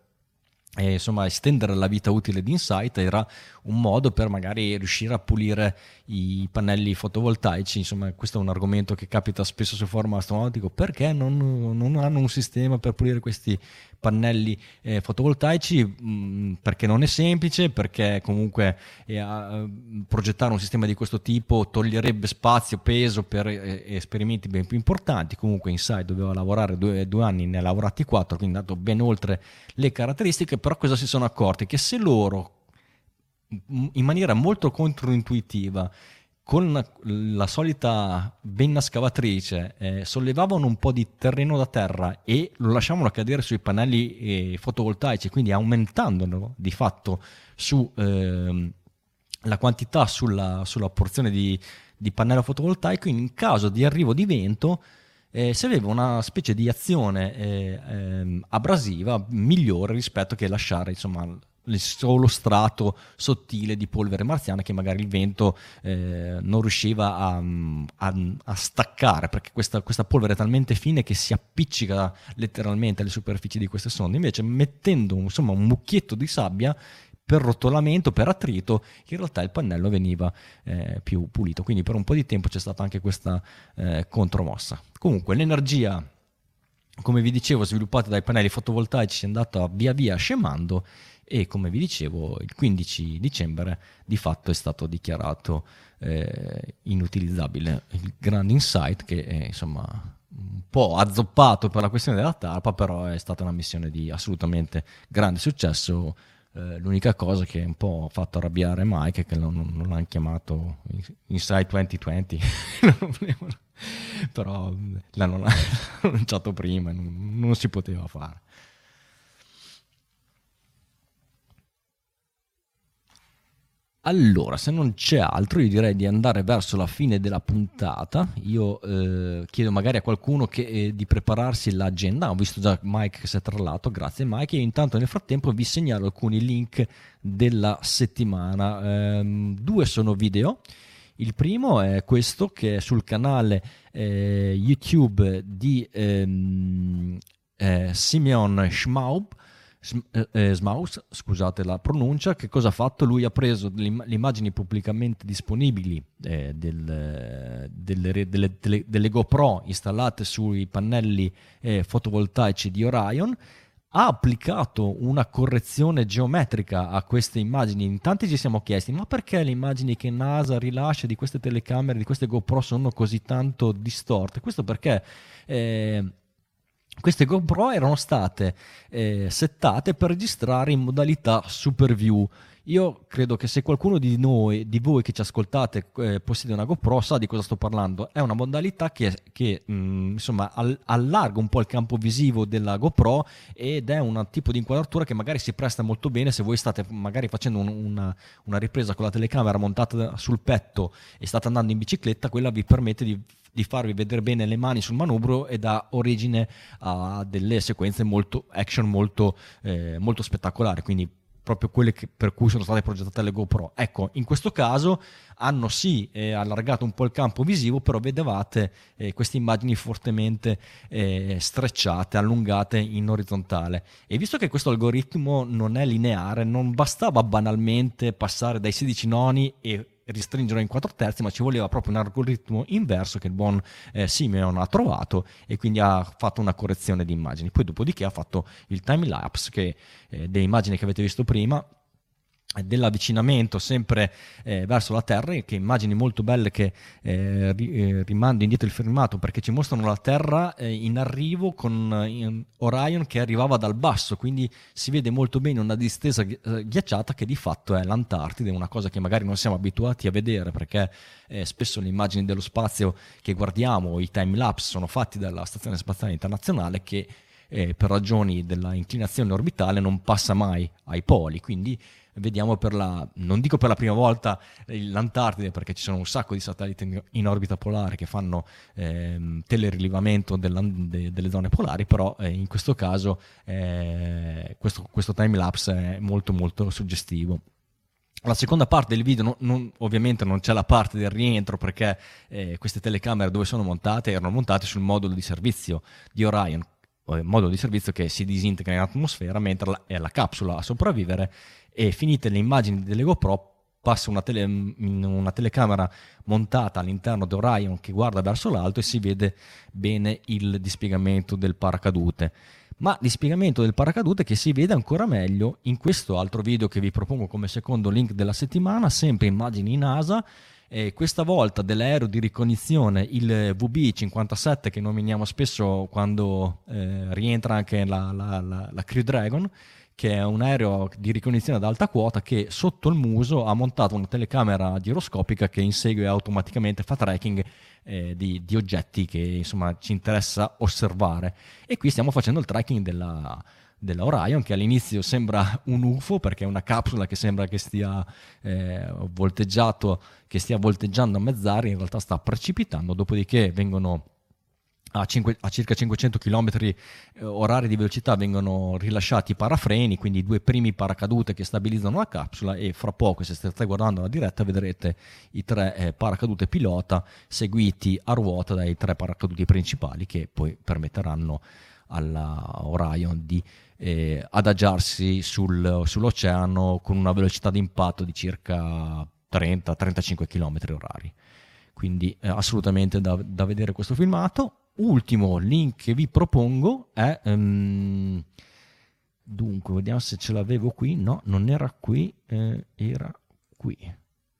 e insomma estendere la vita utile di Insight era un modo per magari riuscire a pulire i pannelli fotovoltaici. Insomma questo è un argomento che capita spesso su forum astronautico. Perché non, non hanno un sistema per pulire questi pannelli eh, fotovoltaici mh, mm, perché non è semplice, perché comunque eh, progettare un sistema di questo tipo toglierebbe spazio, peso per eh, esperimenti ben più importanti. Comunque Inside doveva lavorare due, due anni, ne ha lavorati quattro, quindi è andato ben oltre le caratteristiche, però cosa si sono accorti? Che se loro in maniera molto controintuitiva con la solita benna scavatrice eh, sollevavano un po' di terreno da terra e lo lasciavano cadere sui pannelli eh, fotovoltaici, quindi aumentandolo di fatto su eh, la quantità sulla, sulla porzione di, di, pannello fotovoltaico, in caso di arrivo di vento eh, si aveva una specie di azione eh, ehm, abrasiva migliore rispetto che lasciare insomma, il solo strato sottile di polvere marziana che magari il vento eh, non riusciva a, a, a staccare perché questa, questa, polvere è talmente fine che si appiccica letteralmente alle superfici di queste sonde invece mettendo insomma, un mucchietto di sabbia per rotolamento, per attrito, in realtà il pannello veniva eh, più pulito. Quindi per un po' di tempo c'è stata anche questa eh, contromossa. Comunque l'energia, come vi dicevo, sviluppata dai pannelli fotovoltaici è andata via via scemando e come vi dicevo il 15 dicembre di fatto è stato dichiarato eh, inutilizzabile. Il Grand Insight che è insomma un po' azzoppato per la questione della tarpa però è stata una missione di assolutamente grande successo. Eh, l'unica cosa che un po' ha fatto arrabbiare Mike è che non, non l'hanno chiamato Insight 2020 però l'hanno lanciato prima non, non si poteva fare Allora, se non c'è altro, io direi di andare verso la fine della puntata. Io eh, chiedo magari a qualcuno che, eh, di prepararsi l'agenda. Ho visto già Mike che si è traslato, grazie Mike. E intanto nel frattempo vi segnalo alcuni link della settimana. Eh, due sono video. Il primo è questo che è sul canale eh, YouTube di ehm, eh, Simeon Schmaub Smaus, scusate la pronuncia, che cosa ha fatto? Lui ha preso le immagini pubblicamente disponibili eh, del, delle, delle, delle, delle, GoPro installate sui pannelli eh, fotovoltaici di Orion, ha applicato una correzione geometrica a queste immagini. In tanti ci siamo chiesti, ma perché le immagini che NASA rilascia di queste telecamere, di queste GoPro sono così tanto distorte? Questo perché... Eh, queste GoPro erano state eh, settate per registrare in modalità Super View. Io credo che se qualcuno di noi, di voi che ci ascoltate, eh, possiede una GoPro, sa di cosa sto parlando. È una modalità che, che mh, mm, insomma, all- allarga un po' il campo visivo della GoPro ed è un tipo di inquadratura che magari si presta molto bene se voi state magari facendo un, una, una ripresa con la telecamera montata sul petto e state andando in bicicletta, quella vi permette di di farvi vedere bene le mani sul manubrio e dà origine a delle sequenze molto action molto, eh, molto spettacolari quindi proprio quelle che, per cui sono state progettate le GoPro. Ecco, in questo caso hanno sì eh, allargato un po' il campo visivo, però vedevate eh, queste immagini fortemente eh, strecciate, allungate in orizzontale. E visto che questo algoritmo non è lineare, non bastava banalmente passare dai 16 noni e ristringere in 4 terzi, ma ci voleva proprio un algoritmo inverso che il buon eh, Simeon ha trovato e quindi ha fatto una correzione di immagini. Poi dopodiché ha fatto il time lapse che eh, delle immagini che avete visto prima dell'avvicinamento sempre eh, verso la Terra, che immagini molto belle che eh, eh, rimando indietro il filmato perché ci mostrano la Terra eh, in arrivo con eh, Orion che arrivava dal basso, quindi si vede molto bene una distesa ghiacciata che di fatto è l'Antartide, una cosa che magari non siamo abituati a vedere perché spesso le immagini dello spazio che guardiamo, i time lapse sono fatti dalla Stazione Spaziale Internazionale che per ragioni della inclinazione orbitale non passa mai ai poli, quindi vediamo per la, non dico per la prima volta l'Antartide perché ci sono un sacco di satelliti in orbita polare che fanno eh, telerilevamento de, delle zone polari, però eh, in questo caso eh, questo, questo time lapse è molto molto suggestivo. La seconda parte del video, non, non, ovviamente non c'è la parte del rientro perché eh, queste telecamere dove sono montate erano montate sul modulo di servizio di Orion, modulo di servizio che si disintegra in atmosfera mentre è la capsula a sopravvivere e finite le immagini delle GoPro passa una, tele, una, telecamera montata all'interno di Orion che guarda verso l'alto e si vede bene il dispiegamento del paracadute. Ma dispiegamento del paracadute che si vede ancora meglio in questo altro video che vi propongo come secondo link della settimana, sempre immagini NASA. E questa volta dell'aereo di ricognizione, il VB57 che nominiamo spesso quando eh, rientra anche la, la, la, la Crew Dragon che è un aereo di ricognizione ad alta quota che sotto il muso ha montato una telecamera giroscopica che insegue automaticamente, fa tracking eh, di, di, oggetti che insomma ci interessa osservare. E qui stiamo facendo il tracking della, della Orion che all'inizio sembra un UFO perché è una capsula che sembra che stia, eh, volteggiato, che stia volteggiando a mezz'aria, in realtà sta precipitando, dopodiché vengono a, 5, a, circa 500 km eh, orari di velocità vengono rilasciati i parafreni, quindi i due primi paracadute che stabilizzano la capsula e fra poco, se state guardando la diretta, vedrete i tre eh, paracadute pilota seguiti a ruota dai tre paracaduti principali che poi permetteranno alla Orion di eh, adagiarsi sul, sull'oceano con una velocità di impatto di circa 30-35 km orari. Quindi eh, assolutamente da, da vedere questo filmato ultimo link che vi propongo è... Um, dunque, vediamo se ce l'avevo qui. No, non era qui, eh, era qui.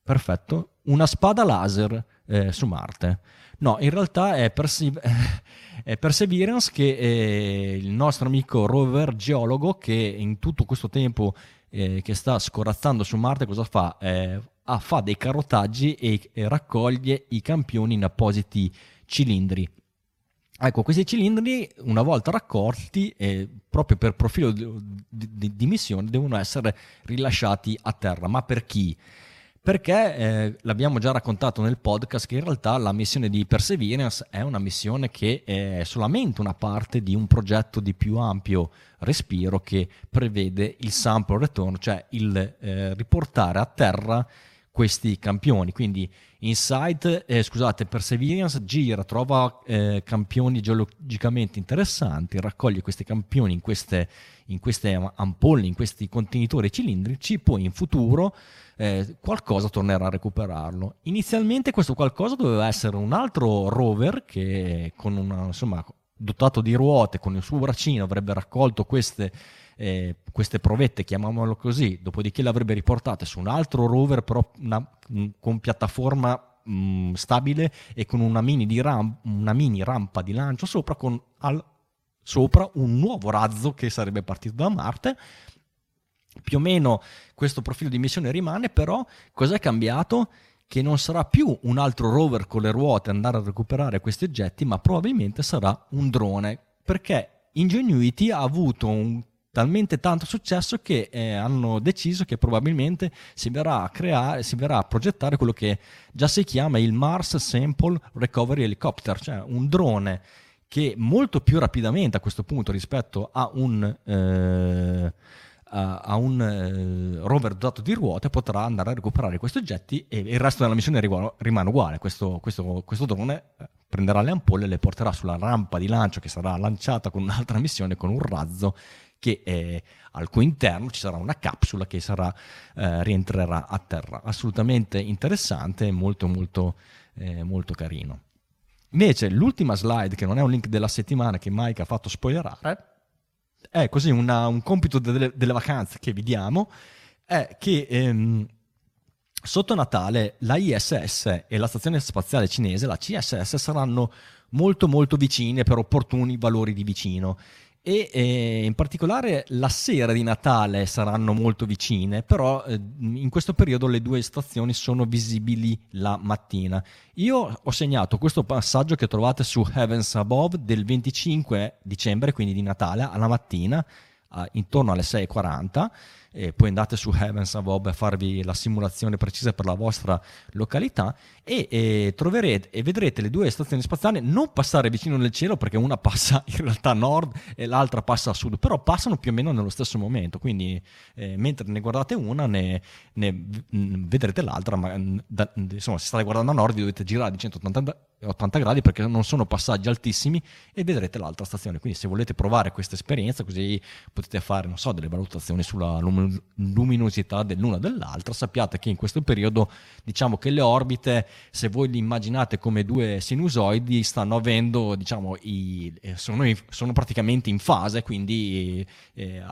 Perfetto. Una spada laser eh, su Marte. No, in realtà è, Perse- è Perseverance che è il nostro amico rover geologo che in tutto questo tempo eh, che sta scorazzando su Marte cosa fa? Eh, ah, fa dei carotaggi e, e raccoglie i campioni in appositi cilindri Ecco, questi cilindri, una volta raccolti, eh, proprio per profilo di, di, di, missione, devono essere rilasciati a terra. Ma per chi? Perché eh, l'abbiamo già raccontato nel podcast che in realtà la missione di Perseverance è una missione che è solamente una parte di un progetto di più ampio respiro che prevede il sample return, cioè il eh, riportare a terra questi campioni. Quindi Insight, eh, scusate, Perseverance gira, trova eh, campioni geologicamente interessanti, raccoglie questi campioni in queste, in queste ampolle, in questi contenitori cilindrici, poi in futuro eh, qualcosa tornerà a recuperarlo. Inizialmente questo qualcosa doveva essere un altro rover che con una, insomma, dotato di ruote, con il suo braccino avrebbe raccolto queste eh, queste provette, chiamiamolo così, dopodiché le avrebbe riportate su un altro rover, però una, con piattaforma mh, mm, stabile e con una mini, ram- una mini, rampa di lancio sopra con al sopra un nuovo razzo che sarebbe partito da Marte. Più o meno questo profilo di missione rimane, però cos'è cambiato? Che non sarà più un altro rover con le ruote andare a recuperare questi oggetti, ma probabilmente sarà un drone, perché Ingenuity ha avuto un talmente tanto successo che eh, hanno deciso che probabilmente si verrà, a creare, si verrà a progettare quello che già si chiama il Mars Sample Recovery Helicopter, cioè un drone che molto più rapidamente a questo punto rispetto a un, eh, a, un eh, rover dotato di ruote potrà andare a recuperare questi oggetti e il resto della missione rimane uguale. Questo, questo, questo drone eh, prenderà le ampolle e le porterà sulla rampa di lancio che sarà lanciata con un'altra missione con un razzo che eh, al cui interno ci sarà una capsula che sarà, eh, rientrerà a terra. Assolutamente interessante e molto molto, eh, molto carino. Invece l'ultima slide, che non è un link della settimana che Mike ha fatto spoilerare, è così una, un compito delle, delle, vacanze che vi diamo, è che ehm, sotto Natale la ISS e la stazione spaziale cinese, la CSS, saranno molto molto vicine per opportuni valori di vicino e eh, in particolare la sera di Natale saranno molto vicine, però eh, in questo periodo le due stazioni sono visibili la mattina. Io ho segnato questo passaggio che trovate su Heavens Above del 25 dicembre, quindi di Natale, alla mattina, intorno alle 6.40 e poi andate su Heavens Above a farvi la simulazione precisa per la vostra località e, e, troverete e vedrete le due stazioni spaziali non passare vicino nel cielo perché una passa in realtà a nord e l'altra passa a sud, però passano più o meno nello stesso momento, quindi eh, mentre ne guardate una ne, ne vedrete l'altra, ma da, insomma se state guardando a nord vi dovete girare di 180 80 gradi perché non sono passaggi altissimi e vedrete l'altra stazione. Quindi se volete provare questa esperienza così potete fare, non so, delle valutazioni sulla luminosità dell'una e dell'altra, sappiate che in questo periodo diciamo che le orbite, se voi li immaginate come due sinusoidi, stanno avendo, diciamo, i, eh, sono, sono praticamente in fase, quindi eh,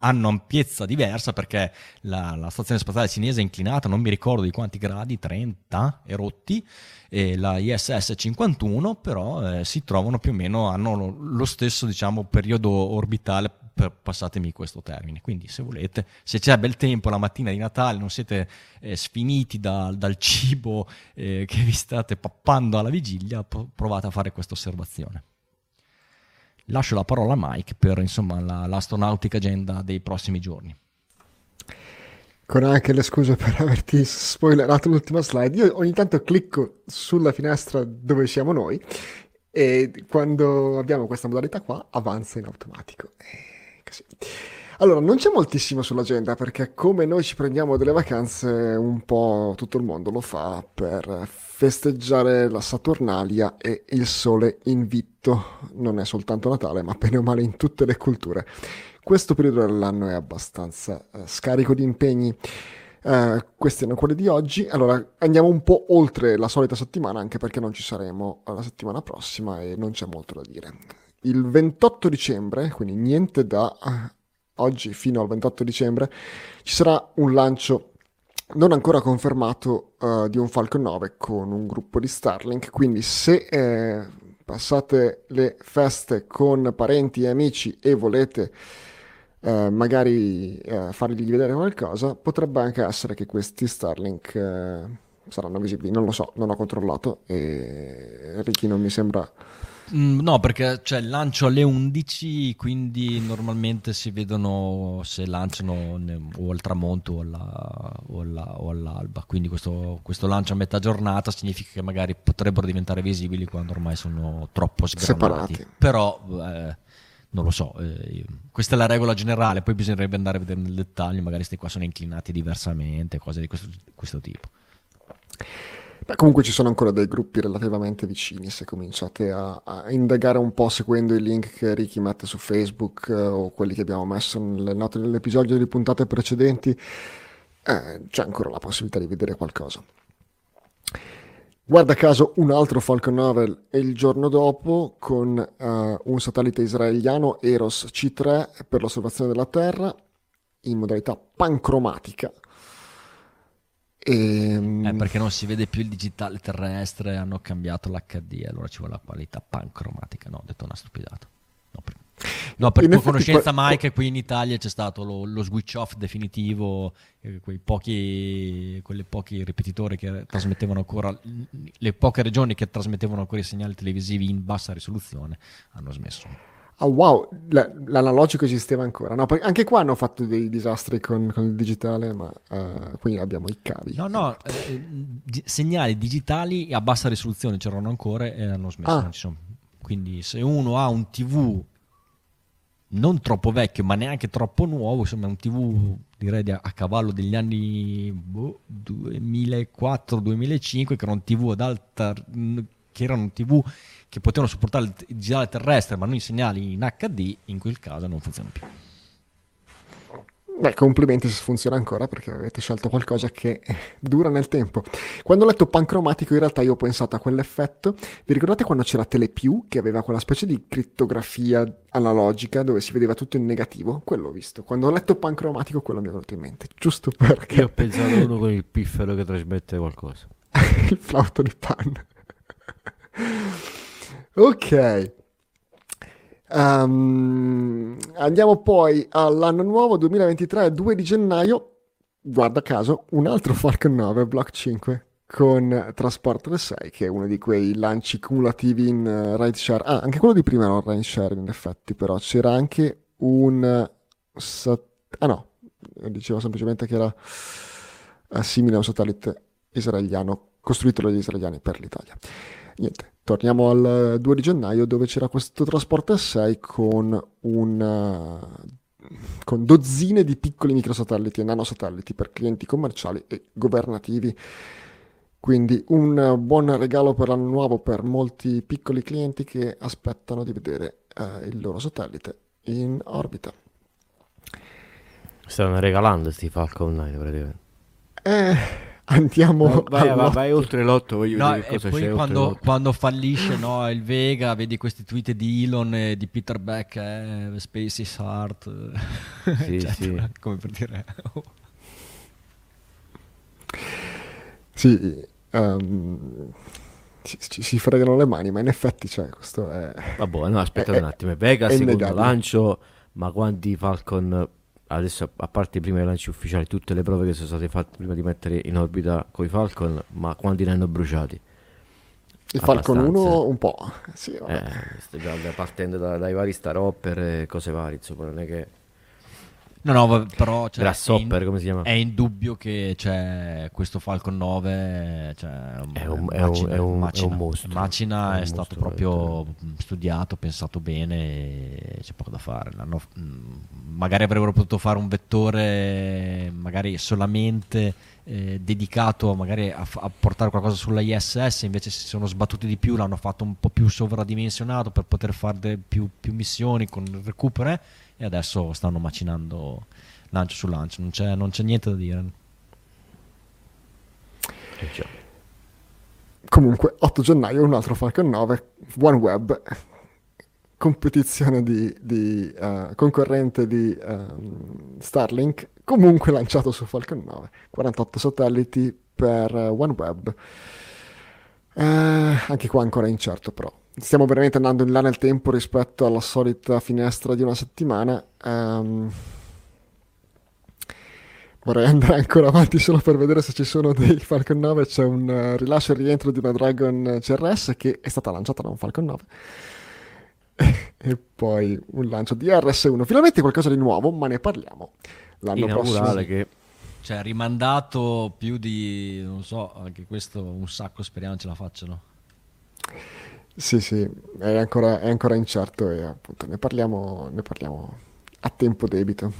hanno ampiezza diversa perché la, la, stazione spaziale cinese è inclinata, non mi ricordo di quanti gradi, 30 e rotti, e la ISS 51 però eh, si trovano più o meno, hanno lo stesso diciamo, periodo orbitale, per, passatemi questo termine. Quindi se volete, se c'è bel tempo la mattina di Natale, non siete eh, sfiniti da, dal cibo eh, che vi state pappando alla vigilia, provate a fare questa osservazione lascio la parola a Mike per insomma, la, l'astronautica agenda dei prossimi giorni. Con anche le scuse per averti spoilerato l'ultima slide, io ogni tanto clicco sulla finestra dove siamo noi e quando abbiamo questa modalità qua avanza in automatico. E così. Allora, non c'è moltissimo sull'agenda perché come noi ci prendiamo delle vacanze, un po' tutto il mondo lo fa per festeggiare la Saturnalia e il sole invitto. Non è soltanto Natale, ma bene o male in tutte le culture. Questo periodo dell'anno è abbastanza eh, scarico di impegni. Uh, questi erano quelli di oggi. Allora andiamo un po' oltre la solita settimana, anche perché non ci saremo la settimana prossima e non c'è molto da dire. Il 28 dicembre, quindi niente da oggi fino al 28 dicembre, ci sarà un lancio non ancora confermato uh, di un Falcon 9 con un gruppo di Starlink, quindi se eh, passate le feste con parenti e amici e volete eh, magari eh, fargli vedere qualcosa, potrebbe anche essere che questi Starlink eh, saranno visibili, non lo so, non ho controllato e Ricky non mi sembra Mm, no, perché c'è il lancio alle 11, quindi normalmente si vedono se lanciano o al tramonto o, alla, o, alla, o all'alba. Quindi questo, questo, lancio a metà giornata significa che magari potrebbero diventare visibili quando ormai sono troppo sgranati. Separati. Però eh, non lo so, eh, questa è la regola generale, poi bisognerebbe andare a vedere nel dettaglio, magari questi qua sono inclinati diversamente, cose di questo, questo tipo. Beh, comunque ci sono ancora dei gruppi relativamente vicini se cominciate a, a, indagare un po' seguendo i link che Ricky mette su Facebook eh, o quelli che abbiamo messo nelle note dell'episodio delle puntate precedenti, eh, c'è ancora la possibilità di vedere qualcosa. Guarda caso un altro Falcon 9 il giorno dopo con uh, un satellite israeliano Eros C3 per l'osservazione della Terra in modalità pancromatica E... Ehm, eh, perché non si vede più il digitale terrestre, hanno cambiato l'HD, allora ci vuole la qualità pancromatica. No, ho detto una stupidata. No, per, no, per tua conoscenza, qua... Mike, qui in Italia c'è stato lo, lo switch off definitivo, eh, quei pochi, quelle pochi ripetitori che trasmettevano ancora, le poche regioni che trasmettevano ancora i segnali televisivi in bassa risoluzione hanno smesso oh wow, l'analogico esisteva ancora. No, anche qua hanno fatto dei disastri con, con il digitale, ma uh, qui abbiamo i cavi. No, no, eh, di- segnali digitali a bassa risoluzione c'erano ancora e hanno smesso. Ah. Quindi se uno ha un TV non troppo vecchio, ma neanche troppo nuovo, insomma un TV direi a, a cavallo degli anni boh, 2004-2005, che era un TV ad alta che erano TV che potevano supportare il digitale terrestre ma non i segnali in HD, in quel caso non funzionano più. Beh, complimenti se funziona ancora perché avete scelto qualcosa che dura nel tempo. Quando ho letto pancromatico in realtà io ho pensato a quell'effetto. Vi ricordate quando c'era Telepiù che aveva quella specie di crittografia analogica dove si vedeva tutto in negativo? Quello ho visto. Quando ho letto pancromatico quello mi è venuto in mente. Giusto perché... Io ho pensato a uno con il piffero che trasmette qualcosa. il flauto di panna. Ok. Um, andiamo poi all'anno nuovo 2023, 2 di gennaio. Guarda caso, un altro Falcon 9 Block 5 con Transporter 6, che è uno di quei lanci cumulativi in uh, ride share. Ah, anche quello di prima era un ride share in effetti, però c'era anche un. Sat- ah no, dicevo semplicemente che era uh, simile a un satellite israeliano costruito dagli israeliani per l'Italia. Niente, torniamo al 2 di gennaio dove c'era questo trasporto 6 con un con dozzine di piccoli microsatelliti e nanosatelliti per clienti commerciali e governativi. Quindi un buon regalo per l'anno nuovo per molti piccoli clienti che aspettano di vedere eh, il loro satellite in orbita. Stanno regalando questi Falcon 9 praticamente. Eh, Andiamo vai, vai, vai, oltre l'otto, voglio no, vedere cosa poi quando, quando, fallisce no, il Vega, vedi questi tweet di Elon e di Peter Beck, eh, Space is hard. Sì, cioè, sì. Come per dire... Oh. Sì, um, ci, ci, si fregano le mani, ma in effetti cioè, questo è... Vabbè, no, aspetta è, un attimo, Vega secondo innegabile. lancio, ma quanti Falcon adesso a parte i primi lanci ufficiali, tutte le prove che sono state fatte prima di mettere in orbita con i Falcon, ma quanti ne hanno bruciati? Il Falcon 1 un po', sì, eh, partendo da, dai vari star hopper e cose varie, insomma, non è che No, no, però cioè, Grasshopper, come si chiama? È indubbio che c'è questo Falcon 9 cioè, è, un, è, macina, è, un, macina, è un mostro. Macina è, è stato mostro, proprio veramente. studiato, pensato bene, c'è poco da fare. L'hanno, magari avrebbero potuto fare un vettore magari solamente eh, dedicato magari a, a, portare qualcosa sulla ISS, invece si sono sbattuti di più, l'hanno fatto un po' più sovradimensionato per poter fare più, più missioni con il recupero. Eh? E adesso stanno macinando lancio su lancio, non c'è, non c'è niente da dire. Comunque, 8 gennaio un altro Falcon 9, OneWeb, competizione di, di uh, concorrente di um, Starlink, comunque lanciato su Falcon 9, 48 satelliti per uh, OneWeb. Uh, anche qua ancora incerto però stiamo veramente andando in là nel tempo rispetto alla solita finestra di una settimana. Um, vorrei andare ancora avanti solo per vedere se ci sono dei Falcon 9. C'è un uh, rilascio e rientro di una Dragon CRS che è stata lanciata da un Falcon 9. e poi un lancio di RS1. Finalmente qualcosa di nuovo, ma ne parliamo l'anno prossimo. Che... Cioè, rimandato più di, non so, anche questo un sacco, speriamo ce la facciano. Sì, sì, è ancora, è ancora incerto e appunto ne parliamo, ne parliamo a tempo debito.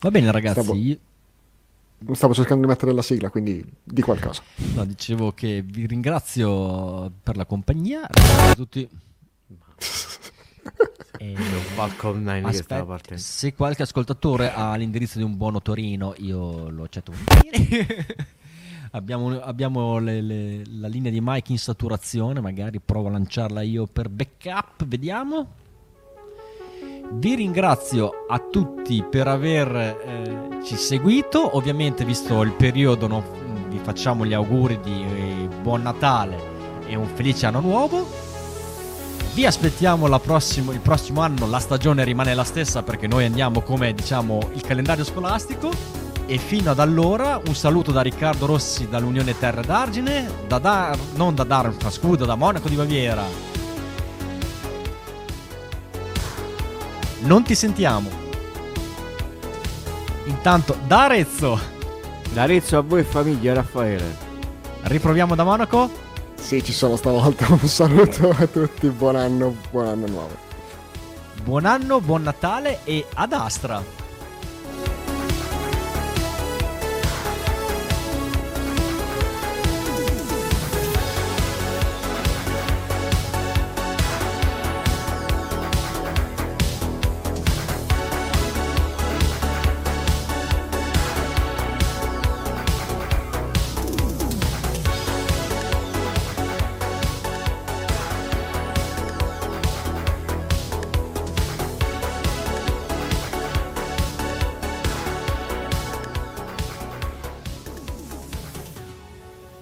Va bene ragazzi. Stavo, stavo cercando di mettere la sigla, quindi di qualcosa. No, dicevo che vi ringrazio per la compagnia. A tutti. e... Falcon 9 che stava partendo. Se qualche ascoltatore ha l'indirizzo di un buono Torino, io lo accetto volentieri. abbiamo, abbiamo le, le, la linea di Mike in saturazione, magari provo a lanciarla io per backup, vediamo. Vi ringrazio a tutti per averci eh, seguito. Ovviamente, visto il periodo, no, vi facciamo gli auguri di eh, buon Natale e un felice anno nuovo. Vi aspettiamo prossimo, il prossimo anno, la stagione rimane la stessa perché noi andiamo come diciamo il calendario scolastico. E fino ad allora un saluto da Riccardo Rossi dall'Unione Terre d'Argine, da Dar- non da Darmstadt, da Monaco di Baviera. non ti sentiamo. Intanto da Arezzo. Da Arezzo a voi famiglia Raffaele. Riproviamo da Monaco? Sì, ci sono stavolta. Un saluto a tutti, buon anno, buon anno nuovo. Buon anno, buon Natale e ad Astra.